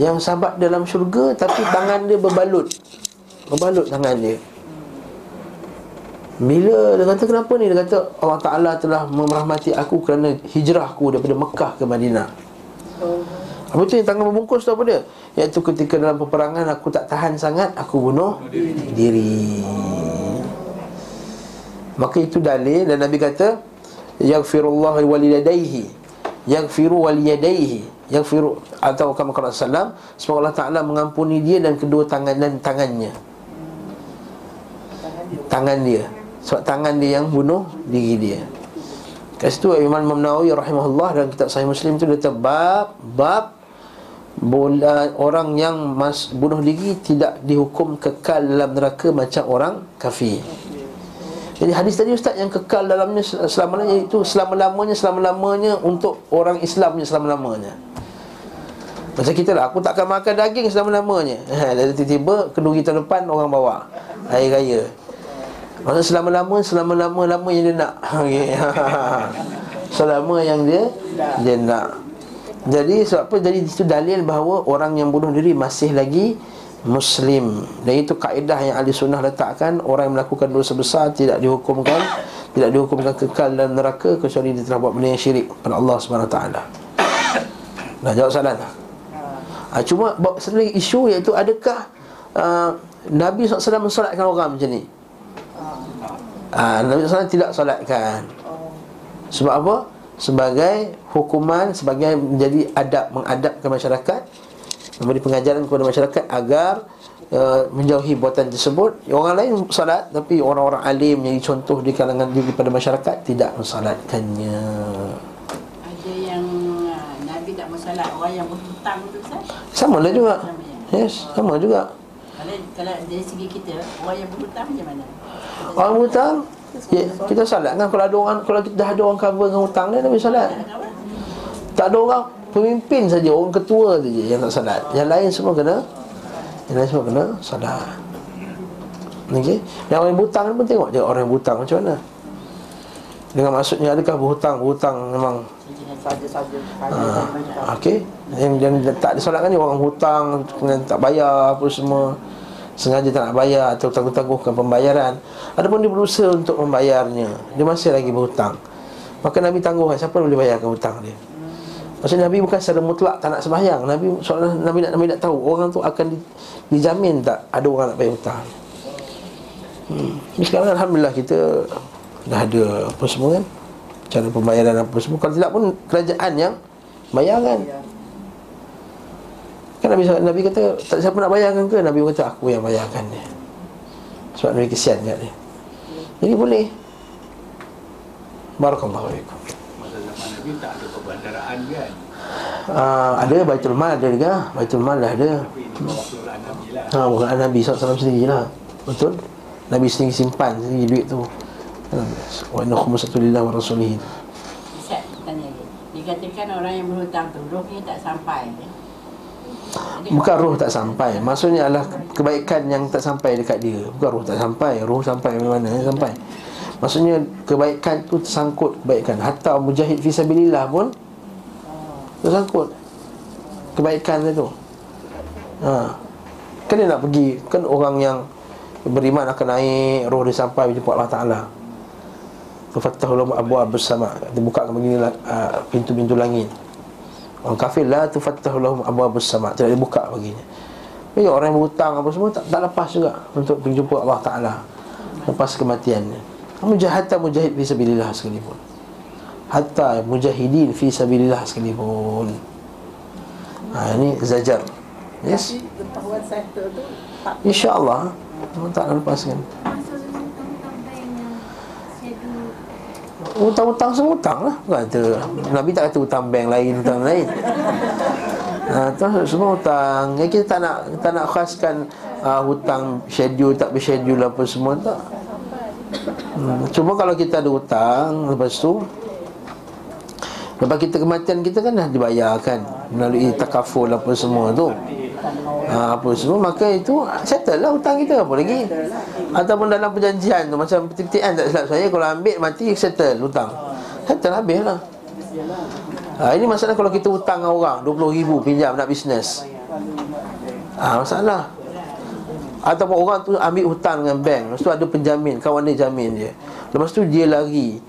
yang sahabat dalam syurga tapi tangan dia berbalut. Berbalut tangan dia. Bila dia kata kenapa ni? Dia kata Allah Ta'ala telah merahmati aku kerana hijrahku daripada Mekah ke Madinah. Apa tu yang tangan membungkus tu apa dia? Iaitu ketika dalam peperangan aku tak tahan sangat Aku bunuh diri. Maka itu dalil dan Nabi kata Yaghfirullah waliyadaihi. Yaghfiru waliyadaihi. Yaghfiru Atau kama kata salam Semoga Allah Ta'ala mengampuni dia dan kedua tangan dan tangannya. Tangan dia. Sebab tangan dia yang bunuh diri dia. Kat situ Imam Imam Nawawi rahimahullah dalam kitab Sahih Muslim tu dia bab bab bola orang yang mas, bunuh diri tidak dihukum kekal dalam neraka macam orang kafir. Jadi hadis tadi ustaz yang kekal dalamnya selama-lamanya itu selama-lamanya selama-lamanya untuk orang Islamnya selama-lamanya. Macam kita lah, aku tak akan makan daging selama-lamanya. [LAUGHS] Ha, tiba-tiba keduri tahun depan orang bawa air raya. Maksudnya selama-lama selama-lama-lama yang dia nak. [LAUGHS] Okey. [LAUGHS] Selama yang dia dia nak. Jadi sebab apa? Jadi itu dalil bahawa orang yang bunuh diri masih lagi Muslim. Dan itu kaedah yang ahli sunnah letakkan. Orang yang melakukan dosa besar tidak dihukumkan Tidak dihukumkan kekal dalam neraka Kecuali dia telah buat benda yang syirik pada Allah SWT Dah jawab soalan ha, Cuma lagi isu iaitu adakah uh, Nabi SAW mensolatkan orang macam ni? Ha, Nabi SAW tidak solatkan. Sebab apa? Sebagai hukuman Sebagai menjadi adab Mengadabkan masyarakat Memberi pengajaran kepada masyarakat Agar uh, menjauhi buatan tersebut Orang lain solat Tapi orang-orang alim Yang contoh di kalangan diri pada masyarakat Tidak mensolatkannya
Ada yang ah, Nabi tak masalah orang yang berhutang tu Ustaz.
Sama lah juga
Sama ya.
Yes, sama juga
Kalau kalau dari segi kita orang yang berhutang macam mana?
Orang hutang ya, Kita solat kan. Kalau ada orang Kalau kita dah ada orang cover dengan hutang dia Nabi solat
Apa?
Tak ada orang Pemimpin saja Orang ketua saja yang tak salat. Yang lain semua kena Yang lain semua kena salat. Okey Dan orang yang berhutang ni pun tengok je Orang yang berhutang macam mana. Dengan maksudnya adakah berhutang Berhutang memang
Saja-saja
ha, Okey yang, yang tak disolatkan ni Orang hutang Kemudian tak bayar Apa semua Sengaja tak nak bayar Atau tangguh-tangguhkan pembayaran Adapun dia berusaha untuk membayarnya Dia masih lagi berhutang Maka Nabi tangguh Siapa boleh bayarkan hutang dia Maksudnya Nabi bukan secara mutlak tak nak sembahyang Nabi soalan Nabi nak Nabi nak tahu orang tu akan di, dijamin tak ada orang nak bayar hutang. Hmm. Sekarang alhamdulillah kita dah ada apa semua kan cara pembayaran apa semua kalau tidak pun kerajaan yang bayarkan. Kan Nabi Nabi kata tak siapa nak bayarkan ke Nabi kata aku yang bayarkan dia. Sebab Nabi kesian kat dia. Jadi boleh. Barakallahu fiikum.
Masa zaman Nabi tak ada perbandaraan kan
Uh, ada Baitul Mal ada juga Baitul Mal dah ada
bawah surah Nabi lah
Ha, bukan Nabi SAW sendiri lah Betul? Nabi sendiri simpan sendiri duit tu Wa inna khumusatu lillah wa rasulihi
Ustaz tanya lagi. Dikatakan orang yang berhutang tu rohnya tak sampai.
Bukan roh tak sampai. Maksudnya adalah kebaikan yang tak sampai dekat dia. Bukan roh tak sampai. Roh sampai mana sampai. Maksudnya kebaikan tu tersangkut kebaikan. Hatta mujahid fisabilillah pun Tersangkut Kebaikan dia tu. Ha. Kan dia nak pergi. Kan orang yang beriman akan naik Roh dia sampai berjumpa Allah Ta'ala. Tufattahu lahum abwaab bersama Dibukakan begini uh, pintu-pintu langit Orang kafir la tufattahu lahum abwaab bersama Tidak dibuka baginya. Jadi orang yang berhutang apa semua tak, tak lepas juga Untuk pergi jumpa Allah Ta'ala Lepas kematiannya. Mujahid hatta mujahid fi sabilillah sekalipun. Hatta mujahidin fi sabilillah sekalipun. Ha ini zajar. Yes?
Tapi pengetahuan settle tu tak
InsyaAllah Allah tak lepaskan.
Masuk hutang-hutang bank yang schedule
Hutang-hutang semua hutang lah. Kata Nabi tak kata hutang bank lain Hutang lain. Tu Semua hutang. Ya, Kita tak nak Tak nak khaskan uh, Hutang schedule Tak berschedule apa semua Tak. Hmm, Cuma kalau kita ada hutang Lepas tu Lepas kita kematian kita kan dah dibayarkan Melalui takaful apa semua tu. Ha, Apa semua Maka itu settle lah hutang kita Apa lagi Ataupun dalam perjanjian tu Macam peti-petian tak silap saya Kalau ambil mati settle hutang. Settle habis lah. Ha, Ini masalah kalau kita hutang dengan orang RM20,000 pinjam nak bisnes. Ha, Masalah. Ataupun orang tu ambil hutang dengan bank Lepas tu ada penjamin Kawan dia jamin dia Lepas tu dia lari.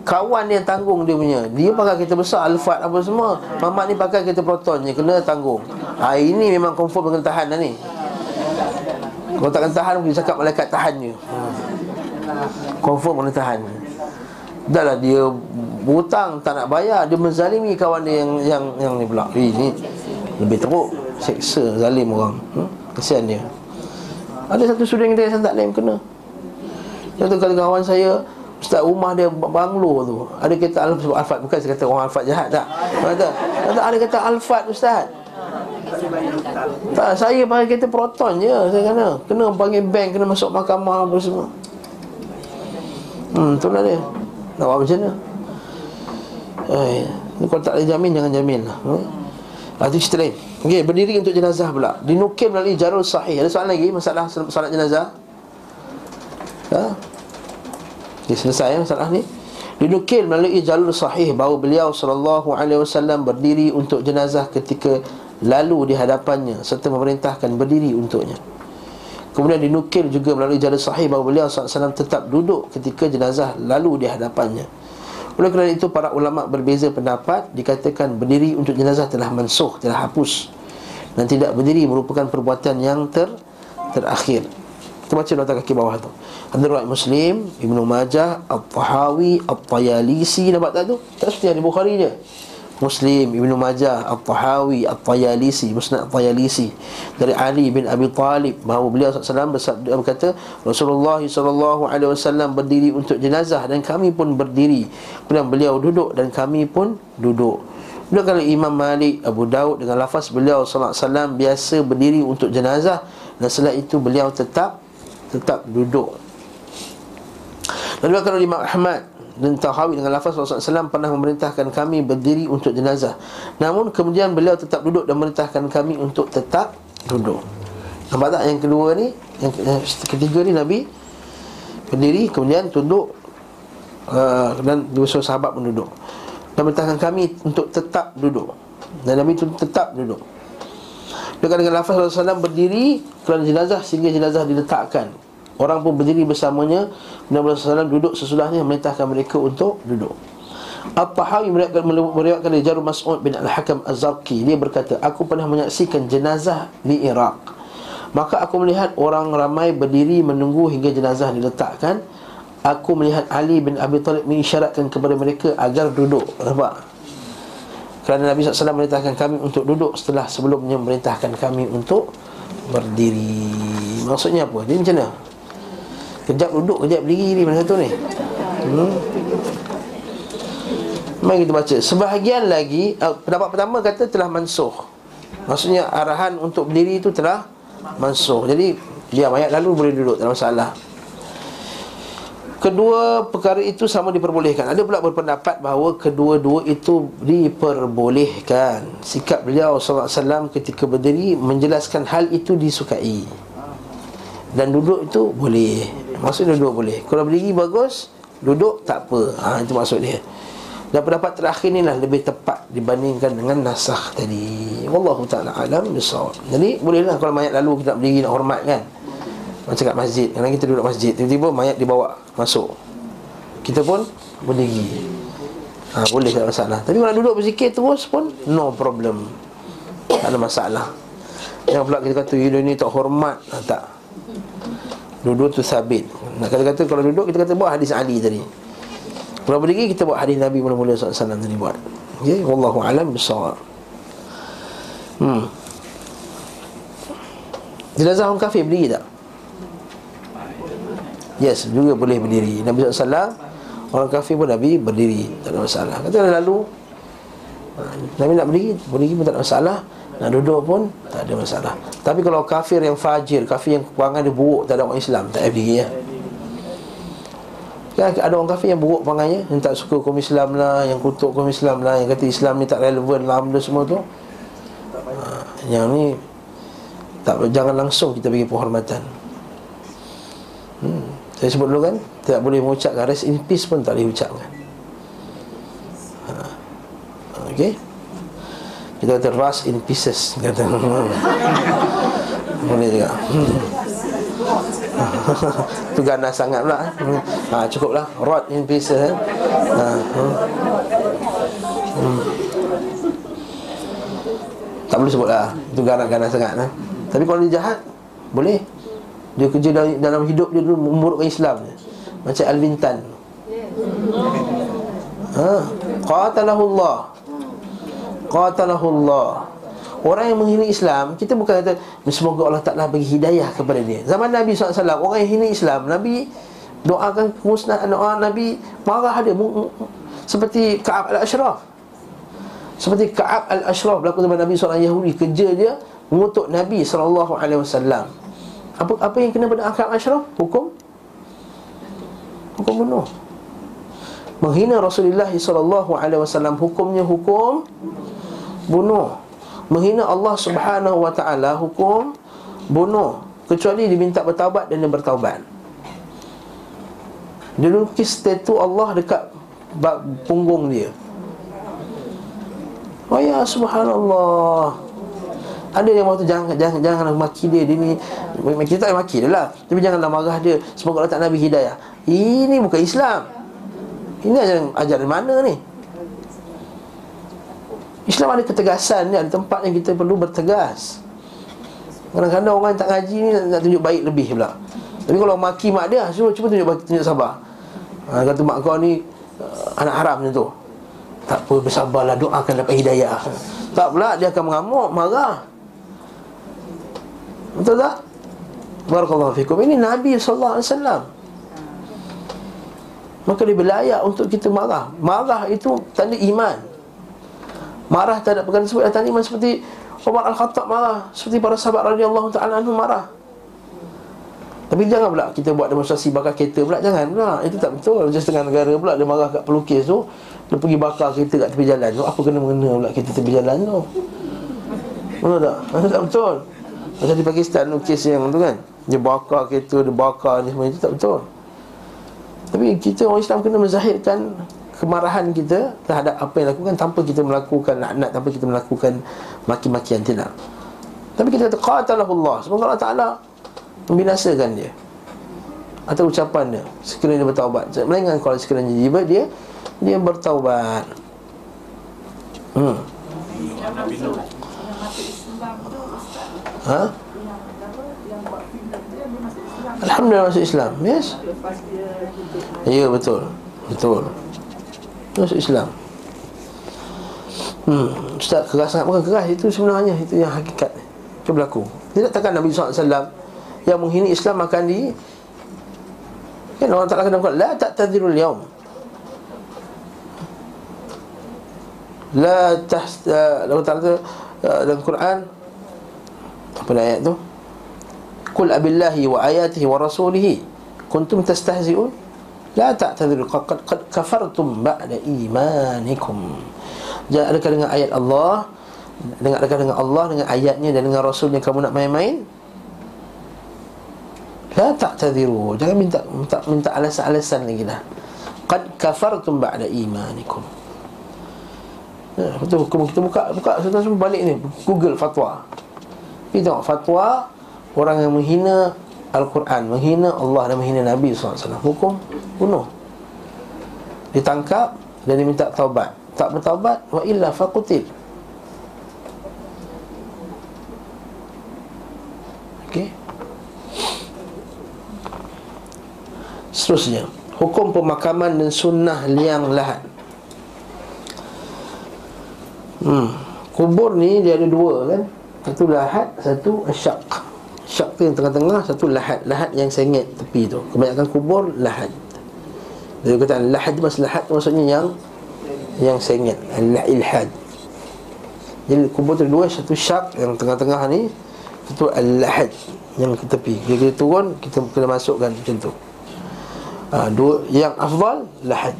Kawan yang tanggung dia punya. Dia pakai kereta besar Alphard apa semua. Mamat ni pakai kereta Proton je Kena tanggung. Ha, Ini memang confirm kena tahan dah ni Kalau tak kena tahan Dia cakap malaikat tahan je hmm. Confirm kena tahan. Dah lah dia Hutang tak nak bayar. Dia menzalimi kawan dia yang Yang, yang ni pula. Eh, Ini lebih teruk Seksa zalim orang. Hmm? Kesian dia. Ada satu student kita yang tak lain kena. Satu kali kawan saya Ustaz rumah dia banglo tu. Ada kata Alfat bukan saya kata orang Alfat jahat tak? Kata, kata ada kata Alfat Ustaz tak, saya pakai kereta Proton je Saya kena. Kena panggil bank Kena masuk mahkamah Apa semua. Hmm, tu lah dia? Nak buat macam mana? Eh, kalau tak ada jamin Jangan jamin lah. Hmm? Ah, Itu cerita lain. Okey, berdiri untuk jenazah pula. Dinukil melalui jarul sahih. Ada soalan lagi? Masalah salat jenazah? Ha? Okay, selesai ya masalah ni. Dinukil melalui jalur sahih. Bahawa beliau sallallahu alaihi wasallam berdiri untuk jenazah ketika lalu di hadapannya serta memerintahkan berdiri untuknya. Kemudian dinukil juga melalui jalur sahih bahawa beliau SAW tetap duduk ketika jenazah lalu di hadapannya. Oleh kerana itu para ulama berbeza pendapat dikatakan berdiri untuk jenazah telah mansuh, telah hapus dan tidak berdiri merupakan perbuatan yang ter terakhir. Kita baca nota kaki bawah tu. Riwayat Muslim, Ibnu Majah, At-Tahawi, At-Tayalisi nampak tak tu? Tak seperti ada Bukhari je. Muslim, Ibnu Majah, At-Tahawi, At-Tayalisi, Musnad At-Tayalisi dari Ali bin Abi Talib bahawa beliau SAW bersabda berkata Rasulullah SAW berdiri untuk jenazah dan kami pun berdiri. Kemudian beliau duduk dan kami pun duduk. Kemudian kalau Imam Malik, Abu Daud dengan lafaz beliau SAW biasa berdiri untuk jenazah dan setelah itu beliau tetap tetap duduk Lalu kalau Imam Ahmad dan Tahawi dengan lafaz Rasulullah SAW pernah memerintahkan kami berdiri untuk jenazah. Namun kemudian beliau tetap duduk dan memerintahkan kami untuk tetap duduk. Nampak tak yang kedua ni? Yang, yang ketiga ni Nabi Berdiri kemudian tunduk uh, Dan dua sahabat pun duduk. Dan memerintahkan kami untuk tetap duduk. Dan Nabi itu tetap duduk. Dengan dengan lafaz Rasulullah SAW berdiri Kerana jenazah sehingga jenazah diletakkan Orang pun berdiri bersamanya Nabi SAW duduk sesudahnya Memerintahkan mereka untuk duduk. At-Tahawi meriwayatkan dari Jarul Mas'ud bin Al-Hakam Az-Zarqi. Dia berkata aku pernah menyaksikan jenazah di Iraq. Maka aku melihat orang ramai berdiri menunggu hingga jenazah diletakkan. Aku melihat Ali bin Abi Talib mengisyaratkan kepada mereka agar duduk. Nampak? Kerana Nabi SAW memerintahkan kami untuk duduk setelah sebelumnya memerintahkan kami untuk berdiri. Maksudnya apa? Dia macam mana kejap duduk kejap berdiri mana satu ni. Hmm. Mari kita baca. Sebahagian lagi uh, Pendapat pertama kata telah mansuh. Maksudnya arahan untuk berdiri itu telah mansuh. Jadi dia mayat lalu boleh duduk Tak ada masalah. Kedua perkara itu sama diperbolehkan. Ada pula berpendapat bahawa kedua-dua itu diperbolehkan. Sikap beliau SAW ketika berdiri Menjelaskan hal itu disukai. Dan duduk itu boleh Maksudnya duduk boleh Kalau berdiri bagus Duduk tak apa ha, Itu maksud dia dan pendapat terakhir ni lah lebih tepat dibandingkan dengan nasakh tadi. Wallahu taala alam bisawab. Jadi bolehlah kalau mayat lalu kita nak berdiri nak hormat kan. Macam kat masjid. Kadang kita duduk masjid, tiba-tiba mayat dibawa masuk. Kita pun berdiri. Ha, boleh tak masalah. Tapi kalau duduk berzikir terus pun no problem. Tak ada masalah. Yang pula kita kata ini tak hormat. Ha, tak. Duduk tu sabit. Nak kata-kata kalau duduk kita kata buat hadis Ali tadi. Kalau berdiri kita buat hadis Nabi mula-mula SAW tadi buat. Okey, wallahu alam bisawab. Hmm. Jenazah orang kafir berdiri tak? Yes, juga boleh berdiri. Nabi SAW Orang kafir pun Nabi berdiri Tak ada masalah Kata lalu ha, Nabi nak berdiri Berdiri pun tak ada masalah Nak duduk pun Tak ada masalah Tapi kalau kafir yang fajir Kafir yang perangai dia buruk Tak ada orang Islam Tak berdiri ya Kan ada orang kafir yang buruk perangai Yang tak suka kaum Islam lah Yang kutuk kaum Islam lah Yang kata Islam ni tak relevan lah Benda semua tu ha, Yang ni tak Jangan langsung kita bagi penghormatan Hmm. Saya sebut dulu kan Tak boleh mengucapkan Rest in peace pun tak boleh ucapkan ha. Okay Kita kata rest in pieces Kata [LAUGHS] Boleh juga [LAUGHS] Itu ganas sangat pula ha, Cukup lah Rot in pieces eh? ha. hmm. Tak boleh sebut lah Itu ganas-ganas sangat eh? Tapi kalau dia jahat Boleh dia kerja dalam, dalam hidup dia dulu memburukkan Islam Macam Alvin Tan ha. Qatalahullah Qatalahullah Orang yang menghina Islam Kita bukan kata Semoga Allah Ta'ala bagi hidayah kepada dia. Zaman Nabi SAW Orang yang hina Islam Nabi doakan kemusnahan doa Nabi marah dia. Seperti Ka'ab al-Ashraf. Seperti Ka'ab al-Ashraf Berlaku zaman Nabi seorang Yahudi Kerja dia mengutuk Nabi SAW apa apa yang kena pada akal asyraf? Hukum? Hukum bunuh. Menghina Rasulullah wasallam hukumnya hukum bunuh. Menghina Allah Subhanahu wa taala hukum bunuh kecuali diminta bertaubat dan dia bertaubat. Dia lukis tatu Allah dekat punggung dia. Oh ya subhanallah. Ada yang waktu jangan jangan janganlah maki dia dia ni kita tak maki dia lah tapi janganlah marah dia semoga Allah tak nabi hidayah. Ini bukan Islam. Ini ajaran ajaran mana ni? Islam ada ketegasan ni ada tempat yang kita perlu bertegas. Kadang-kadang orang tak ngaji ni nak, nak tunjuk baik lebih pula. Tapi kalau maki mak dia, cuba cuba tunjuk tunjuk sabar. Ha, kata mak kau ni uh, anak haram macam tu. Tak apa bersabarlah doakan dapat hidayah. Tak pula dia akan mengamuk, marah. Betul tak? Barakallahu fikum Ini Nabi SAW Maka dia berlayak untuk kita marah Marah itu tanda iman Marah tak ada perkara tersebut. Tanda iman seperti Umar Al-Khattab marah. Seperti para sahabat radhiyallahu ta'ala anhu marah. Tapi jangan pula kita buat demonstrasi bakar kereta pula. Jangan pula, itu tak betul. Macam setengah negara pula dia marah kat pelukis tu. Dia pergi bakar kereta kat tepi jalan tu. Apa kena mengena pula kereta tepi jalan tu? Betul tak? [LAUGHS] Itu tak betul. Macam di Pakistan tu kes yang tu kan. Dia bakar kereta, dia bakar ni semua. Itu tak betul. Tapi kita orang Islam kena menzahirkan Kemarahan kita terhadap apa yang lakukan Tanpa kita melakukan laknat Tanpa kita melakukan maki-makian tidak. Tapi kita kata Qatalahullah Semoga Allah Ta'ala Membinasakan dia. Atau ucapan dia Sekiranya dia bertaubat. Melainkan kalau sekiranya dia Dia dia bertaubat. Hmm. Ha? Alhamdulillah masuk Islam Yes? Ya betul. Betul Masuk Islam. Hmm Ustaz keras sangat. Bukan keras Itu sebenarnya Itu yang hakikat. Itu berlaku. Tidak takkan Nabi SAW Yang menghina Islam akan di Kan orang tak kena buat La tak tadirul yaum La tah Allah Ta'ala kata uh, Dalam Quran Apa ayat tu? Qul abillahi wa ayatihi wa rasulihi Kuntum tastahzi'un La ta'tadiru qad, qad kafartum ba'da imanikum Jangan adakah dengan ayat Allah? Dengan adakah dengan Allah dengan ayatnya dan dengan rasulnya kamu nak main-main? La ta'tadiru Jangan minta minta, minta alasan-alasan lagi dah Qad kafartum ba'da imanikum. Ya, betul hukum kita buka buka semua balik ni. Google fatwa. Kita tengok fatwa orang yang menghina Al-Quran, menghina Allah dan menghina Nabi SAW Hukum bunuh. Ditangkap dan diminta taubat. Tak bertaubat, wa illa faqutil Okey. Seterusnya Hukum pemakaman dan sunnah liang lahat. Hmm. Kubur ni dia ada dua kan? Satu lahat, satu syak Syak tu yang tengah-tengah, satu lahat Lahat yang sengit tepi tu. Kebanyakan kubur, lahat. Dia kata lahat tu maksud lahat tu maksudnya yang Yang sengit, ilhad. Jadi kubur tu dua, satu syak yang tengah-tengah ni Satu al-lahad yang ke tepi. Bila kita turun, kita kena masukkan macam tu. Ha, dua, Yang afdal, lahat.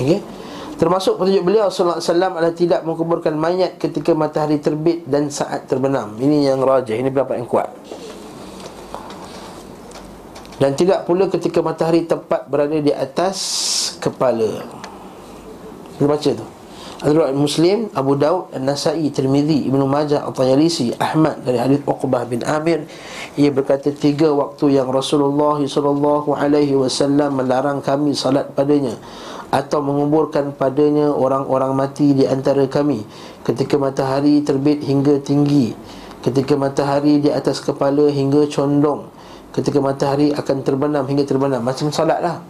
Okey Termasuk petunjuk beliau sallallahu alaihi wasallam adalah tidak menguburkan mayat ketika matahari terbit dan saat terbenam. Ini yang rajih, ini pendapat yang kuat. Dan tidak pula ketika matahari tepat berada di atas kepala. Kita baca tu. Al-Ru'ad Muslim, Abu Daud, An-Nasai, Tirmizi, Ibn Majah, At-Tayalisi, Ahmad dari hadis Uqbah bin Amir ia berkata tiga waktu yang Rasulullah sallallahu alaihi wasallam melarang kami salat padanya atau menguburkan padanya orang-orang mati di antara kami. Ketika matahari terbit hingga tinggi ketika matahari di atas kepala hingga condong ketika matahari akan terbenam hingga terbenam. Macam salat lah.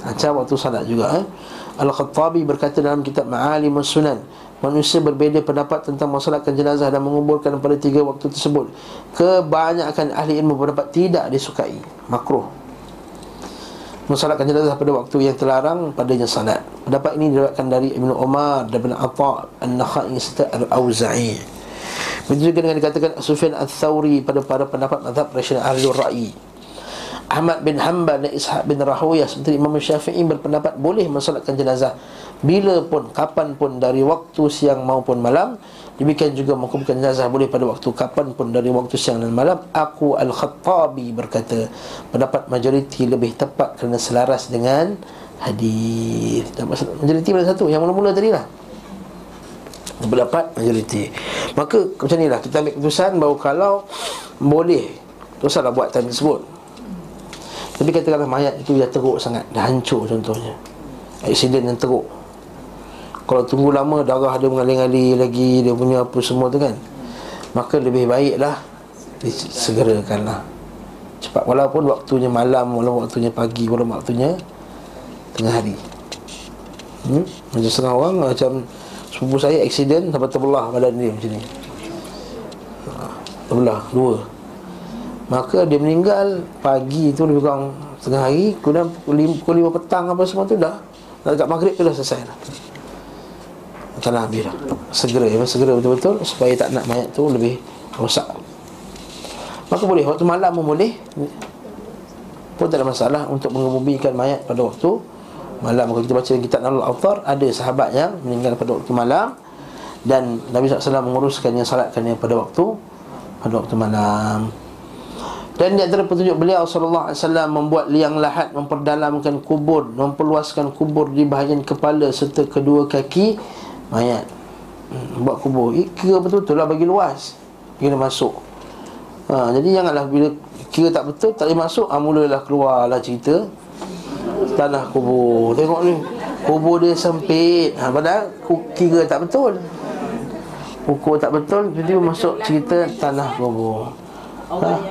Macam waktu salat juga eh? Al-Khattabi berkata dalam kitab Ma'alim Sunan Manusia berbeza pendapat tentang masalahkan jenazah dan menguburkan pada tiga waktu tersebut. Kebanyakan ahli ilmu berpendapat tidak disukai. Makruh Mensalatkan jenazah pada waktu yang terlarang padanya salat. Pendapat ini diriwayatkan dari Ibnu Umar dan Ibnu Atha An-Nakhai serta Al-Auza'i. Begitu juga dengan dikatakan Sufyan Ats-Tsauri pada para pendapat mazhab Rasyid Ahli Ra'i. Ahmad bin Hanbal dan Ishaq bin Rahawiyah seperti Imam Syafi'i berpendapat boleh mensalatkan jenazah bila pun, kapan pun dari waktu siang maupun malam Demikian juga mengumpulkan jenazah boleh pada waktu kapan pun dari waktu siang dan malam. Aku Al-Khattabi berkata Pendapat majoriti lebih tepat kerana selaras dengan hadis. Majoriti pada satu, yang mula-mula tadi lah Pendapat majoriti. Maka macam ni lah, kita ambil keputusan bahawa kalau boleh Teruslah buat time tersebut. Tapi katakanlah mayat itu dah teruk sangat Dah hancur contohnya. Aksiden yang teruk kalau tunggu lama darah dia mengalir-alir lagi Dia punya apa semua tu kan Maka lebih baiklah Disegerakanlah. Cepat Walaupun waktunya malam Walaupun waktunya pagi Walaupun waktunya Tengah hari. Hmm? Macam setengah orang Macam Sepupu saya aksiden Sampai terbelah badan dia macam ni. Ha, Terbelah Dua. Maka dia meninggal Pagi tu lebih kurang Tengah hari Kemudian pukul 5 petang Apa semua tu dah Dekat maghrib tu dah selesai dah Tanah dah Segera ya, segera betul-betul Supaya tak nak mayat tu lebih rosak. Maka boleh, waktu malam pun boleh. Pun tak ada masalah Untuk mengebumikan mayat pada waktu Malam, kalau kita baca kitab Nalul Autar Ada sahabat yang meninggal pada waktu malam Dan Nabi SAW menguruskan yang salatkannya pada waktu Pada waktu malam. Dan di antara petunjuk beliau sallallahu alaihi wasallam membuat liang lahat memperdalamkan kubur, memperluaskan kubur di bahagian kepala serta kedua kaki mayat. Hmm, buat kubur. Eh, kira betul-betul lah bagi luas. Kena masuk. Ha, Jadi janganlah bila kira tak betul Tak boleh masuk ha, Mulalah keluarlah cerita Tanah kubur. Tengok ni Kubur dia sempit. Ha, Padahal kira tak betul. Ukur tak betul Jadi masuk cerita tanah kubur.
Macam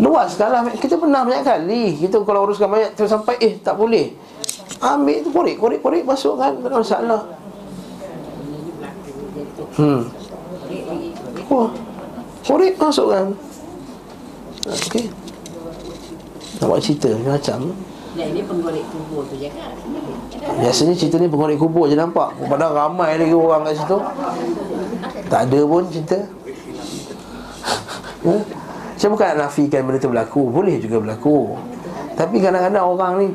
Luas sekarang Kita pernah banyak kali. Kita kalau uruskan mayat Terus sampai Eh tak boleh. Ambil tu korek Korek korek masukkan. Tak ada masalah
ini berlaku dia tu
Hmm. Wah Korek masukkan Okey. Nak buat cerita macam?
Dan ini penggorek kubur tu je kan?
Biasanya cerita ni pengorek kubur je nampak. Padahal ramai lagi orang kat situ. Tak ada pun cerita. [LAUGHS] Ya? Saya bukan nak nafikan benda tu berlaku. Boleh juga berlaku. Tapi kadang-kadang orang ni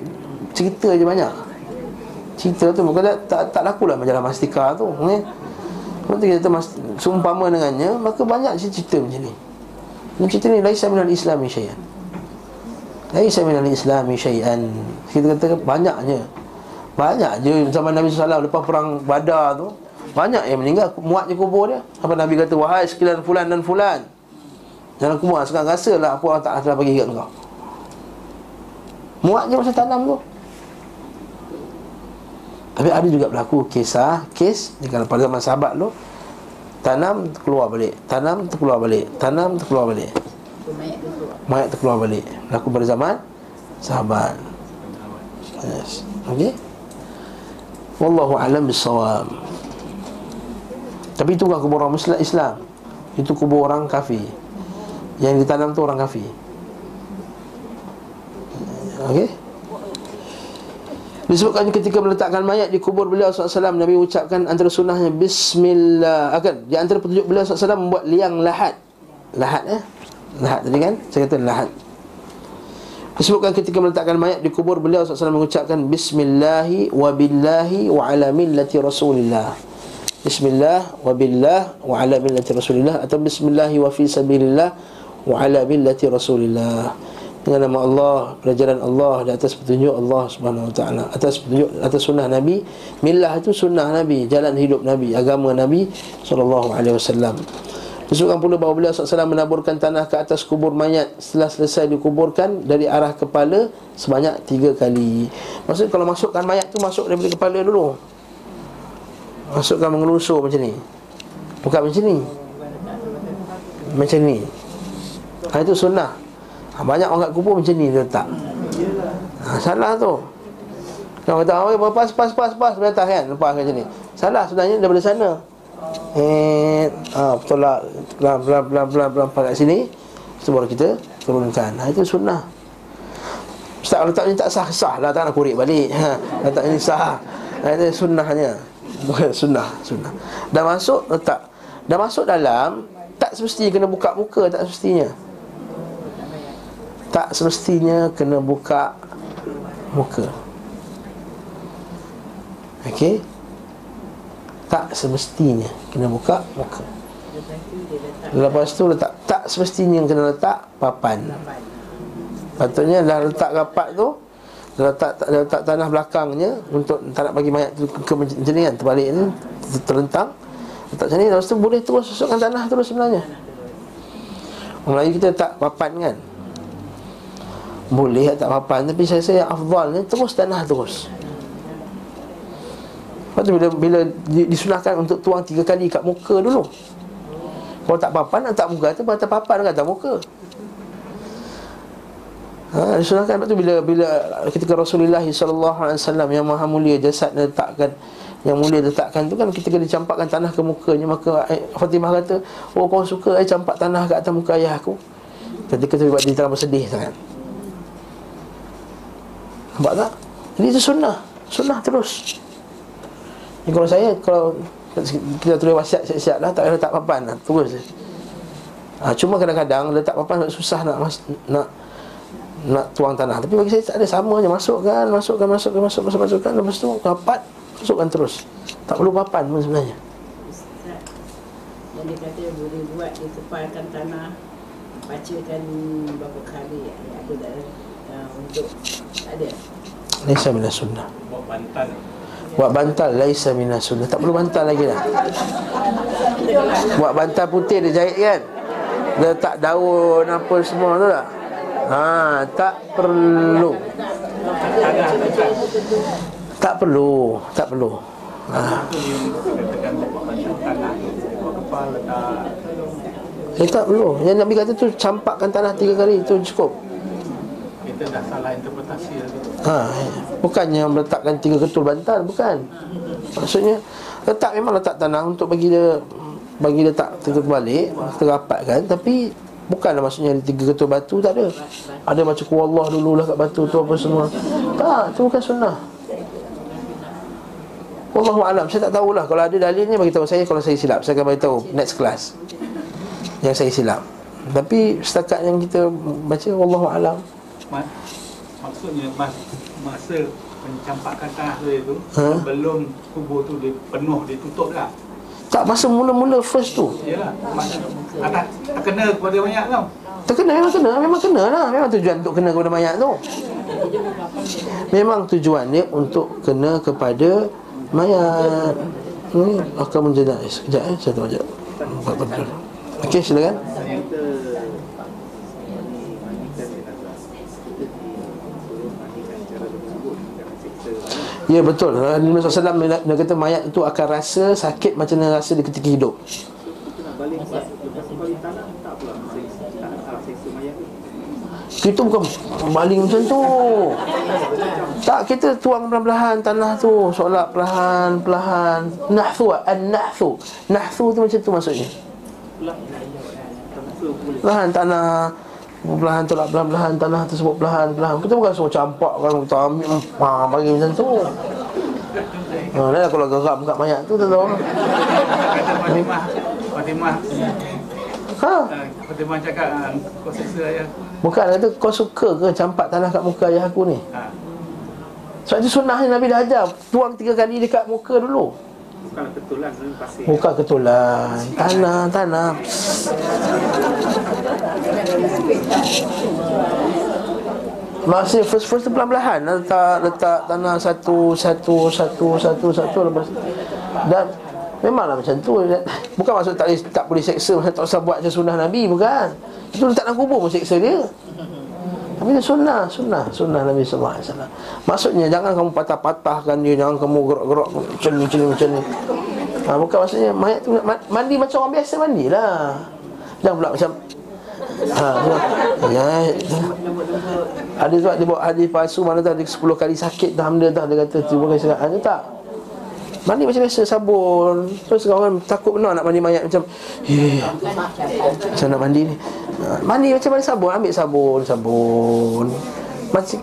Cerita je banyak. Cerita tu bukan tak, tak, tak laku lah majalah Mastika tu ya? Tu kita mas, seumpama dengannya Maka banyak cerita macam ni. Ini cerita ni Laisa minal islami syai'an. Laisa minal islami syai'an. Kita kata banyaknya. Banyak je. Zaman Nabi SAW Lepas perang badar tu Banyak yang meninggal. Muat je kubur dia. Apa Nabi kata Wahai sekalian fulan dan fulan. Jangan aku muat Sekarang rasalah Apa Allah Ta'ala telah bagi kat kau Muat je masa tanam tu Tapi ada juga berlaku Kisah Kes Kalau pada zaman sahabat tu Tanam keluar balik Tanam terkeluar balik Tanam terkeluar balik.
Mayat
terkeluar balik. Berlaku pada zaman Sahabat. Yes. Okay Wallahu alam bisawab Tapi itu bukan kubur orang Muslim Islam. Itu kubur orang kafir. Yang ditanam tu orang kafir. Okey Disebutkan ketika meletakkan mayat di kubur beliau SAW Nabi ucapkan antara sunnahnya Bismillah. Akan Di antara petunjuk beliau SAW membuat liang lahat. Lahat eh? Lahat tadi kan? Saya kata lahat. Disebutkan ketika meletakkan mayat di kubur beliau SAW mengucapkan Bismillahi wa billahi wa ala millati rasulillah. Bismillah wa billah wa ala millati rasulillah Atau Bismillahi wa fi sabilillah wa ala millati rasulillah Dengan nama Allah, pelajaran Allah di atas petunjuk Allah Subhanahu wa taala Atas petunjuk, atas sunnah Nabi. Millah itu sunnah Nabi, jalan hidup Nabi Agama Nabi SAW Disebutkan pula bahawa beliau SAW menaburkan tanah ke atas kubur mayat. Setelah selesai dikuburkan dari arah kepala sebanyak tiga kali. Maksudnya kalau masukkan mayat tu masuk daripada kepala dulu. Masukkan mengelusur macam ni. Bukan macam ni. Macam ni. Ha, Itu sunnah Banyak orang kat kubur macam ni dia letak. Ha, Salah tu. Kalau kata, oh, pas, pas, pas, pas? Atas kan, lepas macam ni. Salah sebenarnya daripada sana. Eh, ha, betul lah Pelan, pelan, pelan, pelan, pelan, pelan kat sini. Itu baru kita turunkan ha, Itu sunnah. Ustaz letak ni tak sah, sah lah. Tak nak kurik balik. [LAUGHS] Ha, Letak ni sah. Ha, Itu sunnahnya. Bukan sunnah, sunnah. Dah masuk, letak. Dah masuk dalam Tak semestinya kena buka muka Tak semestinya Tak semestinya kena buka Muka Okey tak semestinya kena buka muka. Lepas tu letak tak semestinya kena letak papan. Patutnya dah letak rapat tu dah letak, dah letak tanah belakangnya untuk tak nak bagi mayat tu ke macam ni kan terbalik ni terlentang. Letak macam ni lepas tu boleh terus masukkan tanah terus sebenarnya. Melayu kita tak papan kan. Boleh tak papan tapi saya rasa yang afdal ni terus tanah terus. Lepas tu bila, bila disunahkan untuk tuang tiga kali kat muka dulu. Kalau tak papan, nak tak muka tu Batal papan kat atas muka. Ha, Disunahkan. Lepas tu bila, bila ketika Rasulullah SAW Yang maha mulia jasad letakkan Yang mulia letakkan tu kan Ketika dia campakkan tanah ke mukanya. Maka eh, Fatimah kata Oh kau suka eh campak tanah kat atas muka ayah aku? Ketika tu dia terlalu bersedih sangat Nampak tak? Jadi itu sunnah. Sunnah terus. Ni kalau saya kalau kita tulis wasiat siap-siap lah tak letak papan lah. Terus je. Ha, cuma kadang-kadang letak papan susah nak mas, nak nak tuang tanah. Tapi bagi saya tak ada sama je. Masukkan masukkan masukkan masuk masuk masukkan. Lepas tu rapat masukkan terus. Tak perlu papan pun sebenarnya.
Yang dia kata boleh buat Dia tepalkan tanah Bacakan berapa kali Apa tak ada uh, Untuk Tak ada.
Laisa minas sunnah.
Buat bantal.
Buat bantal Laisa minas sunnah. Tak perlu bantal lagi dah. Buat bantal putih dia jahit kan? Letak daun apa semua tu tak? Ha, tak perlu. Tak perlu Tak perlu. Ha. Eh tak perlu. Yang Nabi kata tu campakkan tanah tiga kali Itu cukup
Kita dah salah interpretasi lagi
Ha, bukannya meletakkan tiga ketul bantal, bukan. Maksudnya letak memang letak tanah untuk bagi dia bagi dia tak terbalik, terapatkan tapi bukanlah maksudnya ada tiga ketul batu tak ada. Ada macam Allah dululah kat batu tu apa semua. Tak, itu bukan sunnah. Wallahu alam. Saya tak tahulah kalau ada dalilnya bagi tahu saya kalau saya silap. Saya akan bagi tahu next class. Yang saya silap. Tapi setakat yang kita baca wallahu alam.
Ma- Maksudnya mas, masa mencampakkan tanah tu itu
Ha?
Sebelum kubur tu dia penuh, dia tutup dah.
Tak masa mula-mula first tu.
Yalah, mak- atas tak kena kepada banyak tau.
Terkena memang kena Memang kena lah. Memang tujuan untuk kena kepada mayat tu. Memang tujuan dia untuk kena kepada mayat. Ini akan menjadi eh, Sekejap eh Saya tengok sekejap. Okey silakan Ya betul. Nabi SAW dia kata mayat itu akan rasa sakit macam mana rasa di ketika hidup. Kita bukan baling macam tu. Tak, kita tuang perlahan-lahan tanah tu. Solat perlahan-lahan Nahthu, an-nahthu Nahthu tu macam tu maksudnya. Perlahan tanah Perlahan tolak perlahan-lahan tanah tersebut perlahan-lahan Kita bukan suruh campak kan Kita ambil ha, bagi macam tu. Ha, dah kalau geram kat mayat tu tak tahu
Kata Fatimah Fatimah.
Ha,
ah, Fatimah cakap ah, Kau seksa ayah aku.
Bukan kata kau suka ke campak tanah kat muka ayah aku ni?
Ha.
Sebab itu sunnahnya Nabi dah ajar. Tuang tiga kali dekat muka dulu.
Bukan ketulan pasir.
Bukan ketulan. Tanah, tanah Maksudnya first first tu pelan-pelan. Letak letak tanah satu satu satu satu satu lepas dan memanglah macam tu. Bukan maksud tak boleh tak boleh seksa tak usah buat macam sunnah Nabi bukan. Itu letak dalam kubur pun seksa dia. Tapi itu sunnah sunnah sunnah Nabi sallallahu alaihi wasallam. Maksudnya jangan kamu patah-patahkan dia jangan kamu gerak-gerak macam ni macam ni macam ni. Ha, bukan maksudnya mayat tu mandi macam orang biasa mandilah. Jangan pula macam ha, ya, ada sebab dia bawa hadis palsu mana tahu dia 10 kali sakit dah hamda dah dia kata terima kasih ada tak? Mandi macam biasa sabun. Terus kawan takut benar nak mandi mayat macam Eh Macam nak mandi ni. Ha, Mandi macam mana sabun? Ambil sabun Sabun. Macam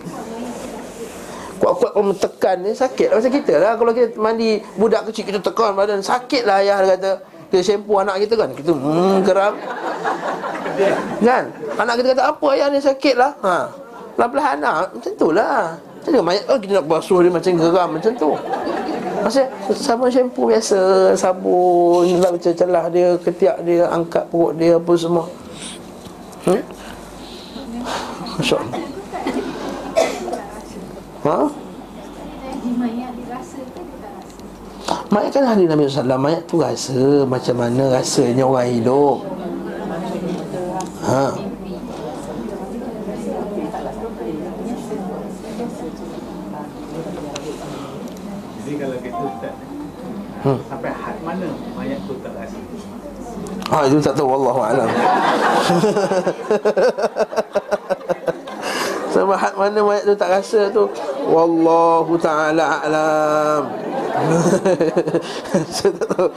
Kuat-kuat kalau tekan ni sakit. Macam kita lah Kalau kita mandi budak kecil Kita tekan badan Sakit lah ayah dia kata. Kita shampoo anak kita kan Kita hmm, geram Kan? Anak kita kata apa ayah ni sakit lah? Ha. Pelan-pelan lah Macam tu lah. Macam tu mayat oh, Kita nak basuh dia macam geram Macam tu. Maksudnya sabun shampoo biasa Sabun Nak macam celah dia Ketiak dia Angkat perut dia Apa semua. Hmm? Masya Allah Ha?
Mayat
kan hari Nabi SAW Mayat tu rasa Macam mana rasanya orang hidup Ha.
Jadi kalau kita tak
Hmm.
Sampai had mana mayat tu tak rasa?
Ha itu tak tahu Wallahu a'lam. [LAUGHS] Had mana mayat tu tak rasa tu? Wallahu ta'ala a'lam. [LAUGHS] Saya tak tahu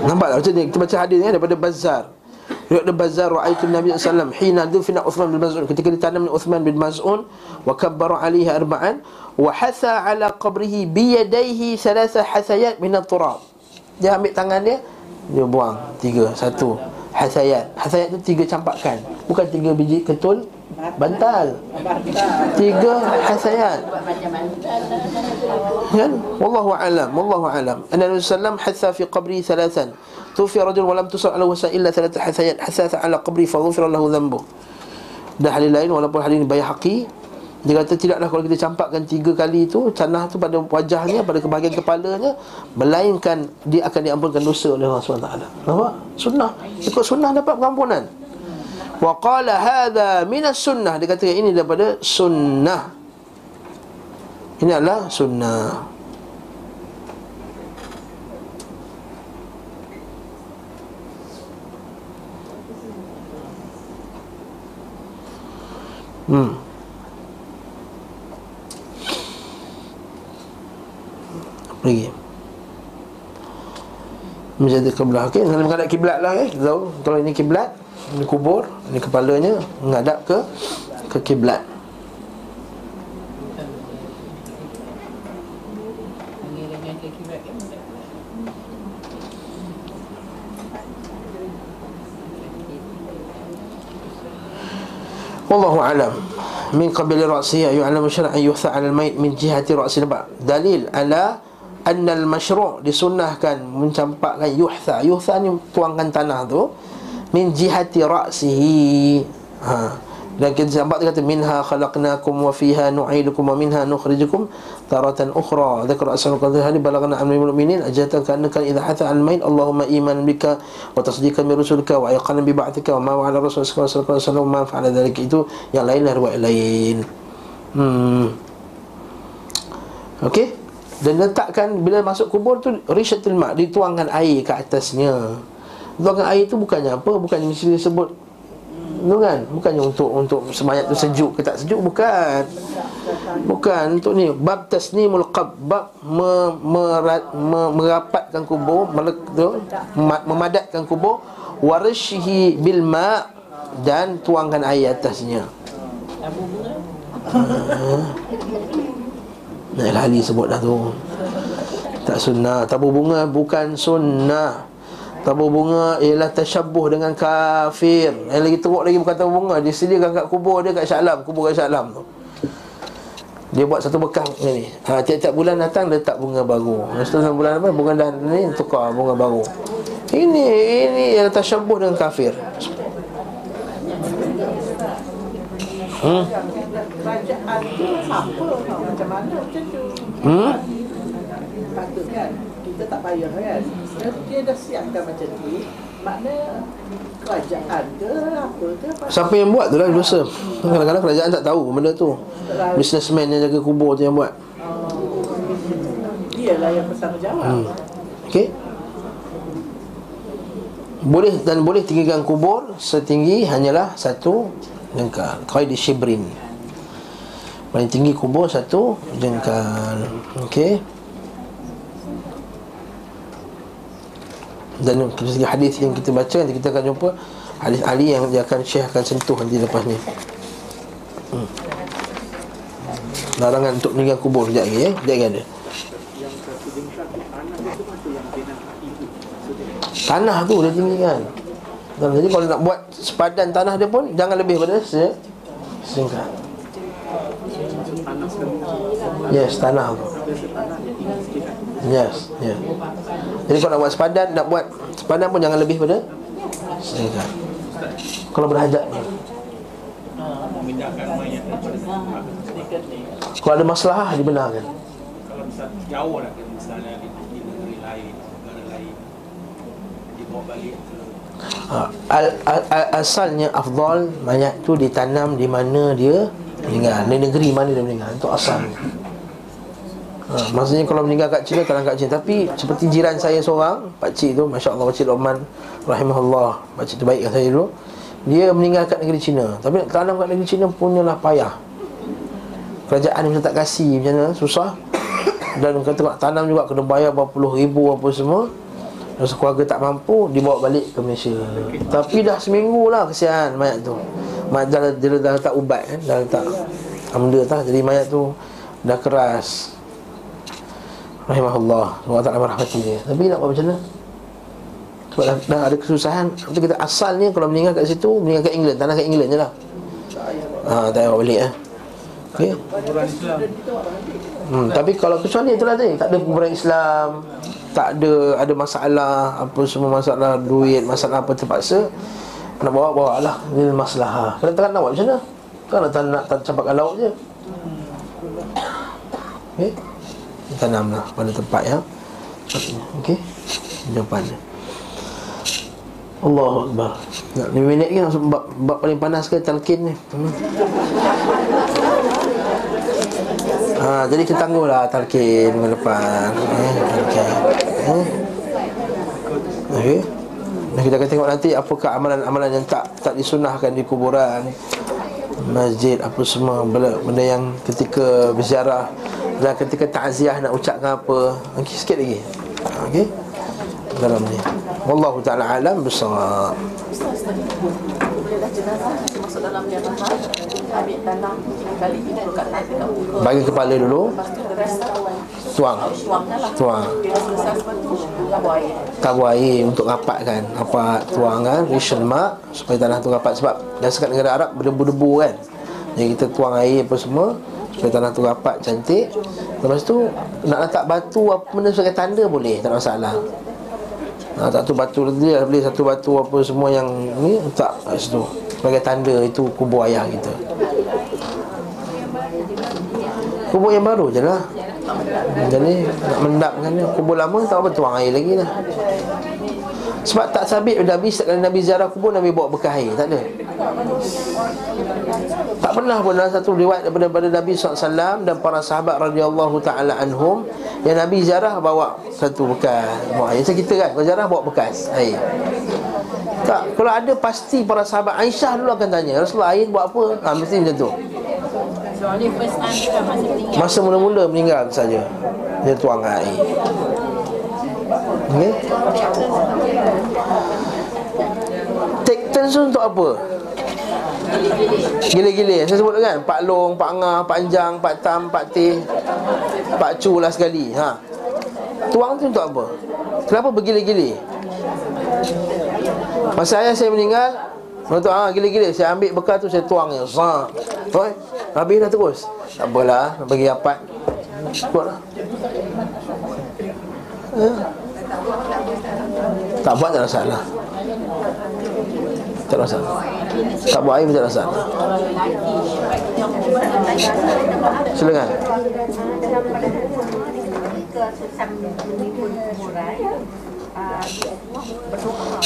Nampak tak? Macam ni Kita baca hadis ni daripada Bazar Riwayat dari Bazar Ra'aitu Nabi SAW Hina dufina Uthman bin Maz'un. Ketika ditanam Uthman bin Maz'un Wa kabbara alaihi arba'an Wa hatha ala qabrihi Biyadaihi Thalatha hathayat Minat turab Dia ambil tangan dia Dia buang. Tiga. Satu. Hathayat. Hathayat tu tiga campakan Bukan tiga biji ketul Bantal. Tiga hathayat kan? Wallahu alam wallahu alam. Anna nabi sallam hatha fi qabri thalathan. Tufi rajul wa lam tusal ala wasa illa thalath hathayat hatha ala qabri fa ghufira lahu dhanbu. Dan hadis lain walaupun hadis ini Baihaqi Dia kata tidaklah kalau kita campakkan tiga kali itu Tanah tu pada wajahnya, pada kebahagiaan kepalanya Melainkan dia akan diampunkan dosa oleh Allah SWT Nampak? Sunnah. Ikut sunnah dapat pengampunan Wa qala hadha minas sunnah Dia kata ini daripada sunnah Ini adalah sunnah Hmm. Apa lagi? Menjadi kiblat Okey, dalam menghadap kiblat lah eh. Kita tahu kalau ini kiblat, ini kubur, ini kepalanya menghadap ke ke kiblat. Wallahu alam. Min qabili ra'sihi yu'lamu syar'an yuhtha 'ala al-mayt min jihati ra'si nampak. Dalil ala anna al-mashru' disunnahkan mencampakkan yuhtha. Yuhtha ni tuangkan tanah tu min jihati ra'sihi. Ha. Dan kita sampai dia kata minha khalaqnakum wa fiha nu'idukum wa minha nukhrijukum taratan ukhra. Dzakar asal qadhi hadi balagna amri mu'minin ajatan kana kan idha hatha al main Allahumma iman bika wa tasdiqan bi rusulika wa yaqanan bi ba'thika wa ma wa'ala rasul sallallahu alaihi wasallam ma fa'ala dzalik itu yang lain lah riwayat lain. Hmm. Okey. Dan letakkan bila masuk kubur tu rishatul ma dituangkan air ke atasnya. Tuangkan air tu bukannya apa? Bukannya mesti disebut tu kan? Bukannya untuk untuk semayat tu sejuk ke tak sejuk? Bukan. Bukan. Untuk ni bab tasnimul qab bab me, merat, me, merapatkan kubur melek, tu, mem- memadatkan kubur warshihi bil ma dan tuangkan air atasnya. Naik Ali sebut dah tu. Tak sunnah. Tabur bunga bukan sunnah Tabur bunga ialah tasyabuh dengan kafir Yang lagi teruk lagi bukan tabur bunga Dia sediakan kat kubur dia kat Syaklam Kubur kat Syaklam tu dia buat satu bekang ni. Ha, tiap-tiap bulan datang letak bunga baru. Lepas bulan apa? Bunga dah ni tukar bunga baru. Ini ini ialah tasyabuh dengan kafir. Hmm.
Tu tu
Hmm?
Patut kan Kita tak payah kan dia, dia dah siapkan macam tu Makna Kerajaan ke apa ke apa
Siapa yang buat tu lah dosa Kadang-kadang kerajaan tak tahu benda tu Businessman yang jaga kubur tu yang buat
Dia lah yang bertanggungjawab
hmm. Okey boleh dan boleh tinggikan kubur setinggi hanyalah satu jengkal. Kau di shibrin. Paling tinggi kubur satu jengkal. Okey. Dan dari hadis yang kita baca nanti kita akan jumpa hadis Ali yang dia akan Syekh akan sentuh nanti lepas ni. Hmm. Larangan untuk meninggal kubur sekejap lagi eh. Sekejap lagi ada.
Tanah tu
dia tinggikan Dan Jadi kalau nak buat sepadan tanah dia pun Jangan lebih pada se
sekali.
Yes, tanah tu
tinggi kan.
Yes, yes Jadi kalau nak buat sepadan Nak buat sepadan pun jangan lebih pada Sejengkal Kalau berhajat.
Memindahkan mayat
Kalau ada masalah dibenarkan
kalau misal jauh lah misalnya di, negeri lain negara lain dibawa balik ke?
Ha, al, al, al, Asalnya afdal Mayat tu ditanam di mana dia Meninggal. Di negeri mana dia meninggal. Itu asal ha, Maksudnya kalau meninggal kat China Tanam kat China. Tapi seperti jiran saya seorang Pakcik tu Masya Allah Pakcik Rahman Rahimahullah Pakcik tu baik kat saya dulu. Dia meninggal kat negeri China. Tapi nak tanam kat negeri China Punyalah payah. Kerajaan macam tak kasih Macam mana? Susah. Dan kata nak tanam juga Kena bayar berapa puluh ribu Apa semua. Dan sekeluarga tak mampu Dibawa balik ke Malaysia. Tapi dah seminggu lah kesian mayat tu. Mayat dah, dia dah letak ubat kan Dah letak Amda tak Jadi mayat tu Dah keras Rahimahullah Allah tak merahmati dia Tapi nak buat macam mana Sebab dah, dah ada kesusahan Kita kata asalnya Kalau meninggal kat situ Meninggal kat England Tanah kat England je lah ha, Tak payah balik eh Okay. Hmm, tapi kalau kecuali itulah tadi tak ada kuburan Islam, tak ada ada masalah apa semua masalah duit, masalah apa terpaksa nak bawa bawa lah ini masalah. Kalau tak nak buat macam mana? Kan nak nak, nak campakkan lauk je. Okey. Tanamlah pada tempat ya. Okey. Depan dia. Allahu Akbar. Nak 5 minit ke masuk bab, bab paling panas ke talqin ni? Hmm. Ha, jadi kita tangguhlah talqin minggu depan. Eh, okey. Eh. Okey. Dan kita akan tengok nanti apakah amalan-amalan yang tak tak disunahkan di kuburan masjid apa semua benda yang ketika berziarah dan ketika takziah nak ucapkan apa okey sikit lagi. Okey. Dalam ni. Wallahu taala alam
muka
bagi kepala dulu. Tuang. Tuang.
Tabur air
untuk rapatkan. Rapat tuang kan ration mak supaya tanah tu rapat sebab dah sekat negara Arab berdebu-debu kan. Jadi kita tuang air apa semua supaya tanah tu rapat cantik. Lepas tu nak letak batu apa benda sebagai tanda boleh tak masalah. Ha, satu batu dia beli satu batu apa semua yang ni letak kat situ. Sebagai tanda itu kubur ayah kita. Kubur yang baru je lah. Jadi nak mendapkan ni Kubur lama tak apa tuang air lagi lah Sebab tak sabit Nabi setiap kali Nabi ziarah kubur Nabi bawa bekas air. Tak ada. Tak pernah pun dalam satu riwayat daripada, daripada Nabi SAW Dan para sahabat radhiyallahu ta'ala anhum Yang Nabi ziarah bawa satu bekas. Bawa air. Macam kita kan Kalau ziarah bawa bekas air. Tak, kalau ada pasti para sahabat Aisyah dulu akan tanya Rasulullah air buat apa? Ha, mesti macam tu.
Masa
mula-mula meninggal saja. Dia tuang air okay? Take turns tu untuk apa? Gila-gila Saya sebut kan Pak Long, Pak Ngah, Pak Anjang, Pak Tam, Pak Teh Pak Chu lah sekali ha. Tuang tu untuk apa? Kenapa bergila-gila? Masa ayah saya meninggal tu, ah, gila-gila Saya ambil bekal tu, saya tuang je Zah. Oi, Habis dah terus Tak apalah, bagi rapat Cukup lah ya. Tak buat tak ada masalah Tak ada masalah Tak buat air pun tak ada masalah Silakan
uh, berdoa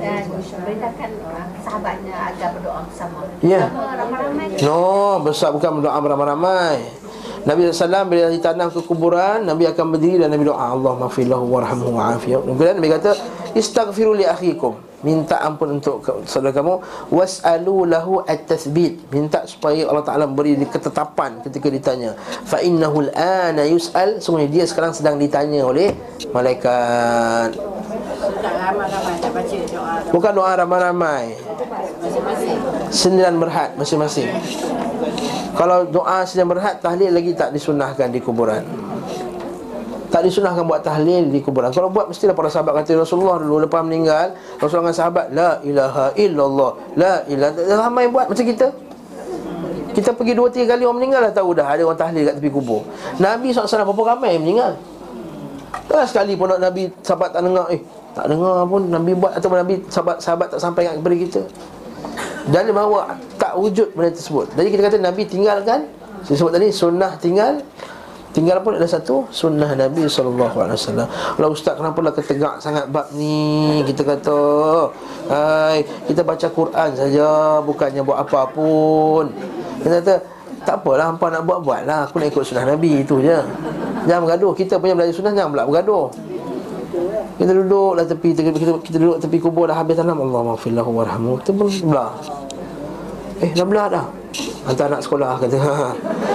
dan beritakan uh, sahabatnya agar berdoa bersama.
Ya.
Ramai-ramai.
No, besar bukan berdoa beramai-ramai. Nabi SAW bila ditanam ke kuburan Nabi akan berdiri dan Nabi doa Allah maafillahu warhamhu wa'afiyah Kemudian Nabi kata Istaghfiru li akhikum. Minta ampun untuk saudara kamu. Was'alu lahu at-tathbit Minta supaya Allah Ta'ala beri ketetapan ketika ditanya. Fa'innahu al-ana yus'al? Semuanya dia sekarang sedang ditanya oleh Malaikat. Bukan doa ramai-ramai Sembilan berhad masing-masing Kalau doa sedang berhad Tahlil lagi tak disunahkan di kuburan Tak disunahkan buat tahlil di kuburan Kalau buat mestilah para sahabat kata Rasulullah dulu Lepas meninggal Rasulullah dengan sahabat La ilaha illallah La ilaha Ramai buat macam kita kita pergi dua tiga kali orang meninggal dah tahu dah ada orang tahlil kat tepi kubur. Nabi SAW berapa ramai yang meninggal? Tak sekali pun Nabi sahabat tak dengar eh tak dengar pun Nabi buat ataupun Nabi sahabat sahabat tak sampai kepada kita. Dan bahawa tak wujud benda tersebut. Jadi kita kata Nabi tinggalkan saya sebut tadi sunnah tinggal Tinggal pun ada satu sunnah Nabi SAW Kalau ustaz kenapa lah ketegak sangat bab ni Kita kata Hai, Kita baca Quran saja Bukannya buat apa pun Kita kata Tak apalah hampa nak buat-buat lah. Aku nak ikut sunnah Nabi itu je. Jangan bergaduh. Kita punya belajar sunnah jangan pula bergaduh kita duduk lah tepi kita, kita, kita duduk tepi kubur dah habis tanam Allah warhamu Kita pun belah. Eh dah belah dah? Hantar anak sekolah kata. [LAUGHS]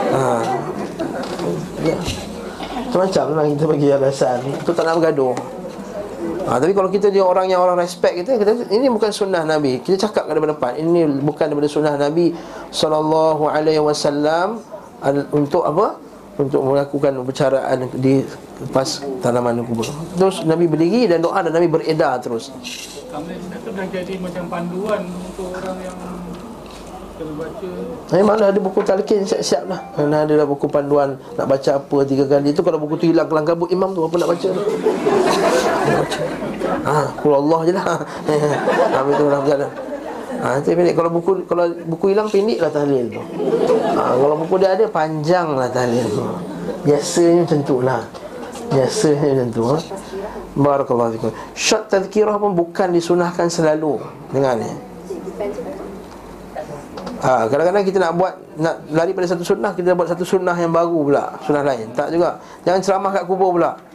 Ha. Ya. Macam-macam lah kita bagi alasan. Itu tak nak bergaduh. Ha, Tapi kalau kita dia orang yang orang respect kita, kita Ini bukan sunnah Nabi. Kita cakap depan depan Ini bukan daripada sunnah Nabi Sallallahu alaihi wasallam Untuk apa? Untuk melakukan percaraan di lepas tanaman kubur. Terus Nabi berdiri dan doa dan Nabi beredar terus.
Kami itu dah jadi macam panduan untuk orang yang baca.
Eh mana ada buku talqin? Siap-siap lah. Mana ada dah buku panduan Nak baca apa tiga kali? Itu kalau buku tu hilang kelang kabut imam tu Apa nak baca? Tu baca. Ha, Kul Allah je lah. [LAUGHS] Habis tu orang berjalan Ha, itu pendek. Kalau buku kalau buku hilang pendek lah tahlil tu. Kalau buku dia ada panjang lah tahlil tu. Biasanya macam tu lah. Biasanya macam tu ha? Barakallahu fikum. Shot tazkirah pun bukan disunahkan selalu. Dengar ni. Ha, Kadang-kadang kita nak buat Nak lari pada satu sunnah Kita buat satu sunnah yang baru pula. Sunnah lain. Tak juga. Jangan ceramah kat kubur pula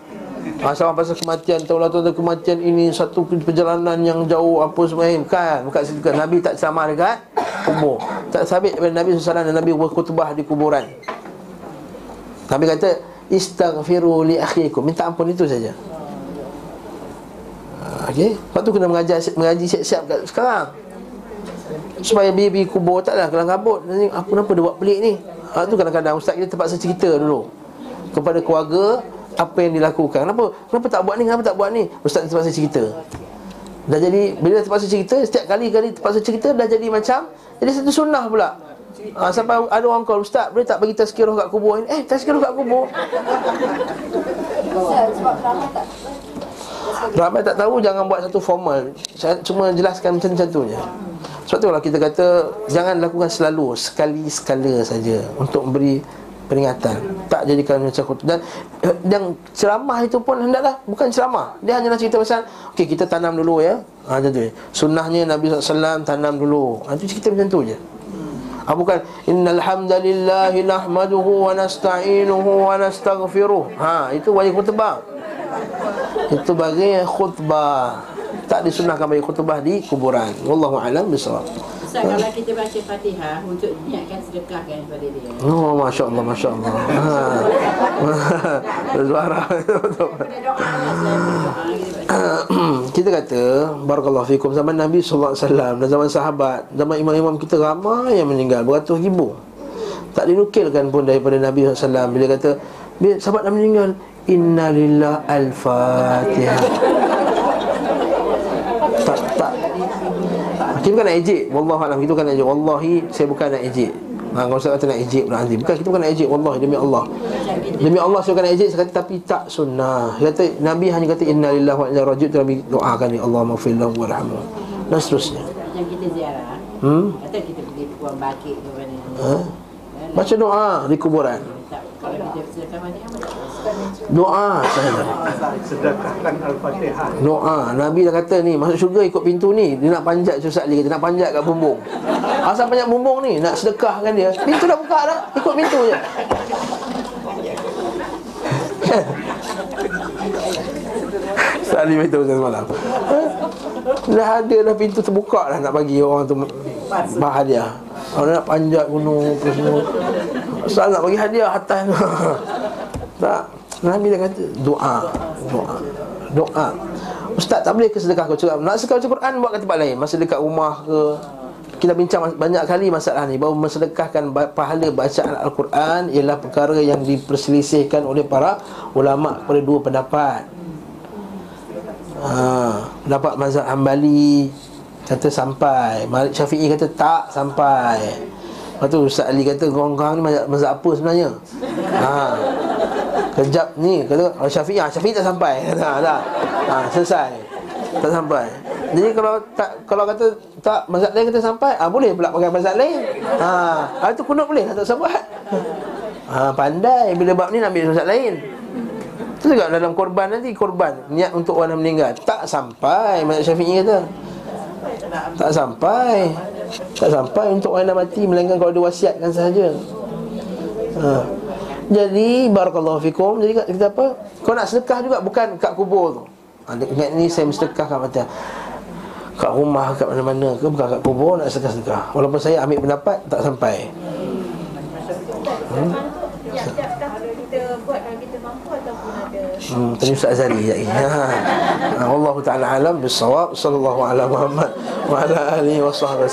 Sama pasal kematian Tahulah tu ada kematian ini Satu perjalanan yang jauh Apa semua. Bukan Bukan situ. Kan Nabi tak ceramah dekat kubur. Tak sabit daripada Nabi SAW Dan Nabi berkutubah di kuburan. Nabi kata Istaghfiru li akhikum. Minta ampun itu saja. Ha, Okey. Lepas tu kena mengajar Mengaji siap-siap kat sekarang. Supaya bibi kubur taklah kelang kabut. Nanti apa kenapa dia buat pelik ni? Ha, tu kadang-kadang ustaz kita terpaksa cerita dulu. Kepada keluarga Apa yang dilakukan? Kenapa kenapa tak buat ni? Kenapa tak buat ni? Ustaz terpaksa cerita. Dah jadi Bila terpaksa cerita Setiap kali-kali terpaksa cerita Dah jadi macam Jadi satu sunnah pula. Ha, Sampai ada orang call Ustaz boleh tak bagi tazkirah kat kubur ni? Eh tazkirah kat kubur.
Ramai tak
tahu jangan buat satu formal. Saya cuma jelaskan macam-macam je. Sebab tu kalau kita kata Jangan lakukan selalu Sekali-sekala saja Untuk memberi peringatan Tak jadikan macam khutbah Dan eh, yang ceramah itu pun hendaklah Bukan ceramah Dia hanya cerita pasal Okey kita tanam dulu ya ha, tu Sunnahnya Nabi SAW tanam dulu ha, Itu cerita macam tu je Ha, bukan innal hamdalillahi nahmaduhu wa nasta'inuhu wa nastaghfiruh. Ha itu bagi khutbah. Itu bagi khutbah. Tak disunahkan bagi khutbah di kuburan. Wallahu alam bisawab.
Ustaz kalau kita baca Fatihah untuk niatkan sedekah kan pada dia.
Oh masya Allah masya Allah. Ha. [LAUGHS] [LAUGHS] Suara. [LAUGHS] kita kata barakallahu fikum zaman Nabi sallallahu alaihi wasallam dan zaman sahabat, zaman imam-imam kita ramai yang meninggal beratus ribu. Tak dinukilkan pun daripada Nabi sallallahu alaihi wasallam bila kata bila sahabat dah meninggal innalillah al-fatihah. tak tak kita bukan nak ejek. Wallahu alam. Kita bukan nak ejek. Wallahi Saya bukan nak ejek. Ha, kalau saya kata nak ejek pula nanti Bukan kita bukan nak ejek. Wallahi demi Allah. Demi Allah saya bukan nak ejek. Saya kata tapi tak sunnah. Dia kata Nabi hanya kata Inna lillahi wa inna rajul Nabi doakan ni Allah maafir lahu wa rahmu Dan seterusnya.
Yang kita ziarah.
hmm?
Kata kita pergi buang bakit ke mana.
ha? Baca doa di kuburan.
Kalau kita boleh.
Doa
Sedekahkan Al-Fatihah.
Doa. Nabi dah kata ni Masuk syurga ikut pintu ni. Dia nak panjat Susah Ali kata Nak panjat kat bumbung. Asal panjat bumbung ni Nak sedekahkan dia. Pintu dah buka dah Ikut pintu je. Ali beritahu saya semalam Dah ada dah pintu terbuka dah Nak bagi orang tu Bahagia Orang nak panjat gunung Apa semua. Ustaz nak bagi hadiah atas tu [LAUGHS] Tak. Nabi dah kata Doa. Doa. Doa. Ustaz tak boleh ke sedekah kau cakap? Nak sedekah baca Quran Buat kat tempat lain. Masa dekat rumah ke? Kita bincang banyak kali masalah ni. Bahawa mensedekahkan pahala bacaan Al-Quran Ialah perkara yang diperselisihkan oleh para ulama' Kepada dua pendapat. Ha, Pendapat mazhab Hanbali Kata sampai. Malik Syafi'i kata tak sampai Lepas tu Ustaz Ali kata Korang-korang ni mazhab, apa sebenarnya? Ha, Kejap ni Kata oh, Syafi'i ha, Syafi'i tak sampai. [LAUGHS] Ha, tak ha, Selesai. Tak sampai. Jadi kalau tak Kalau kata Tak mazhab lain kata sampai ah Boleh pula pakai mazhab lain. Ha, ha, Itu kunut boleh Tak sahabat ha, Pandai. Bila bab ni nak ambil mazhab lain. Itu juga dalam korban nanti korban. Niat untuk orang meninggal. Tak sampai mazhab Syafi'i kata tak sampai. Tak sampai untuk orang yang mati melainkan kalau dia wasiatkan sahaja. Ha. jadi barakallahu fikum. Jadi kita apa? Kau nak sedekah juga bukan kat kubur tu. Ha, ingat ni saya sedekah kat mata kat rumah kat mana-mana ke bukan kat kubur nak sedekah-sedekah. Walaupun saya ambil pendapat tak sampai.
Hmm? Ya, tak kalau kita buat kalau kita mampu ataupun ada
Hmm, tadi Ustaz Azali sekejap lagi. Ha. Allah Ta'ala alam bisawab. Sallallahu ala Muhammad wa ala alihi wa sahbihi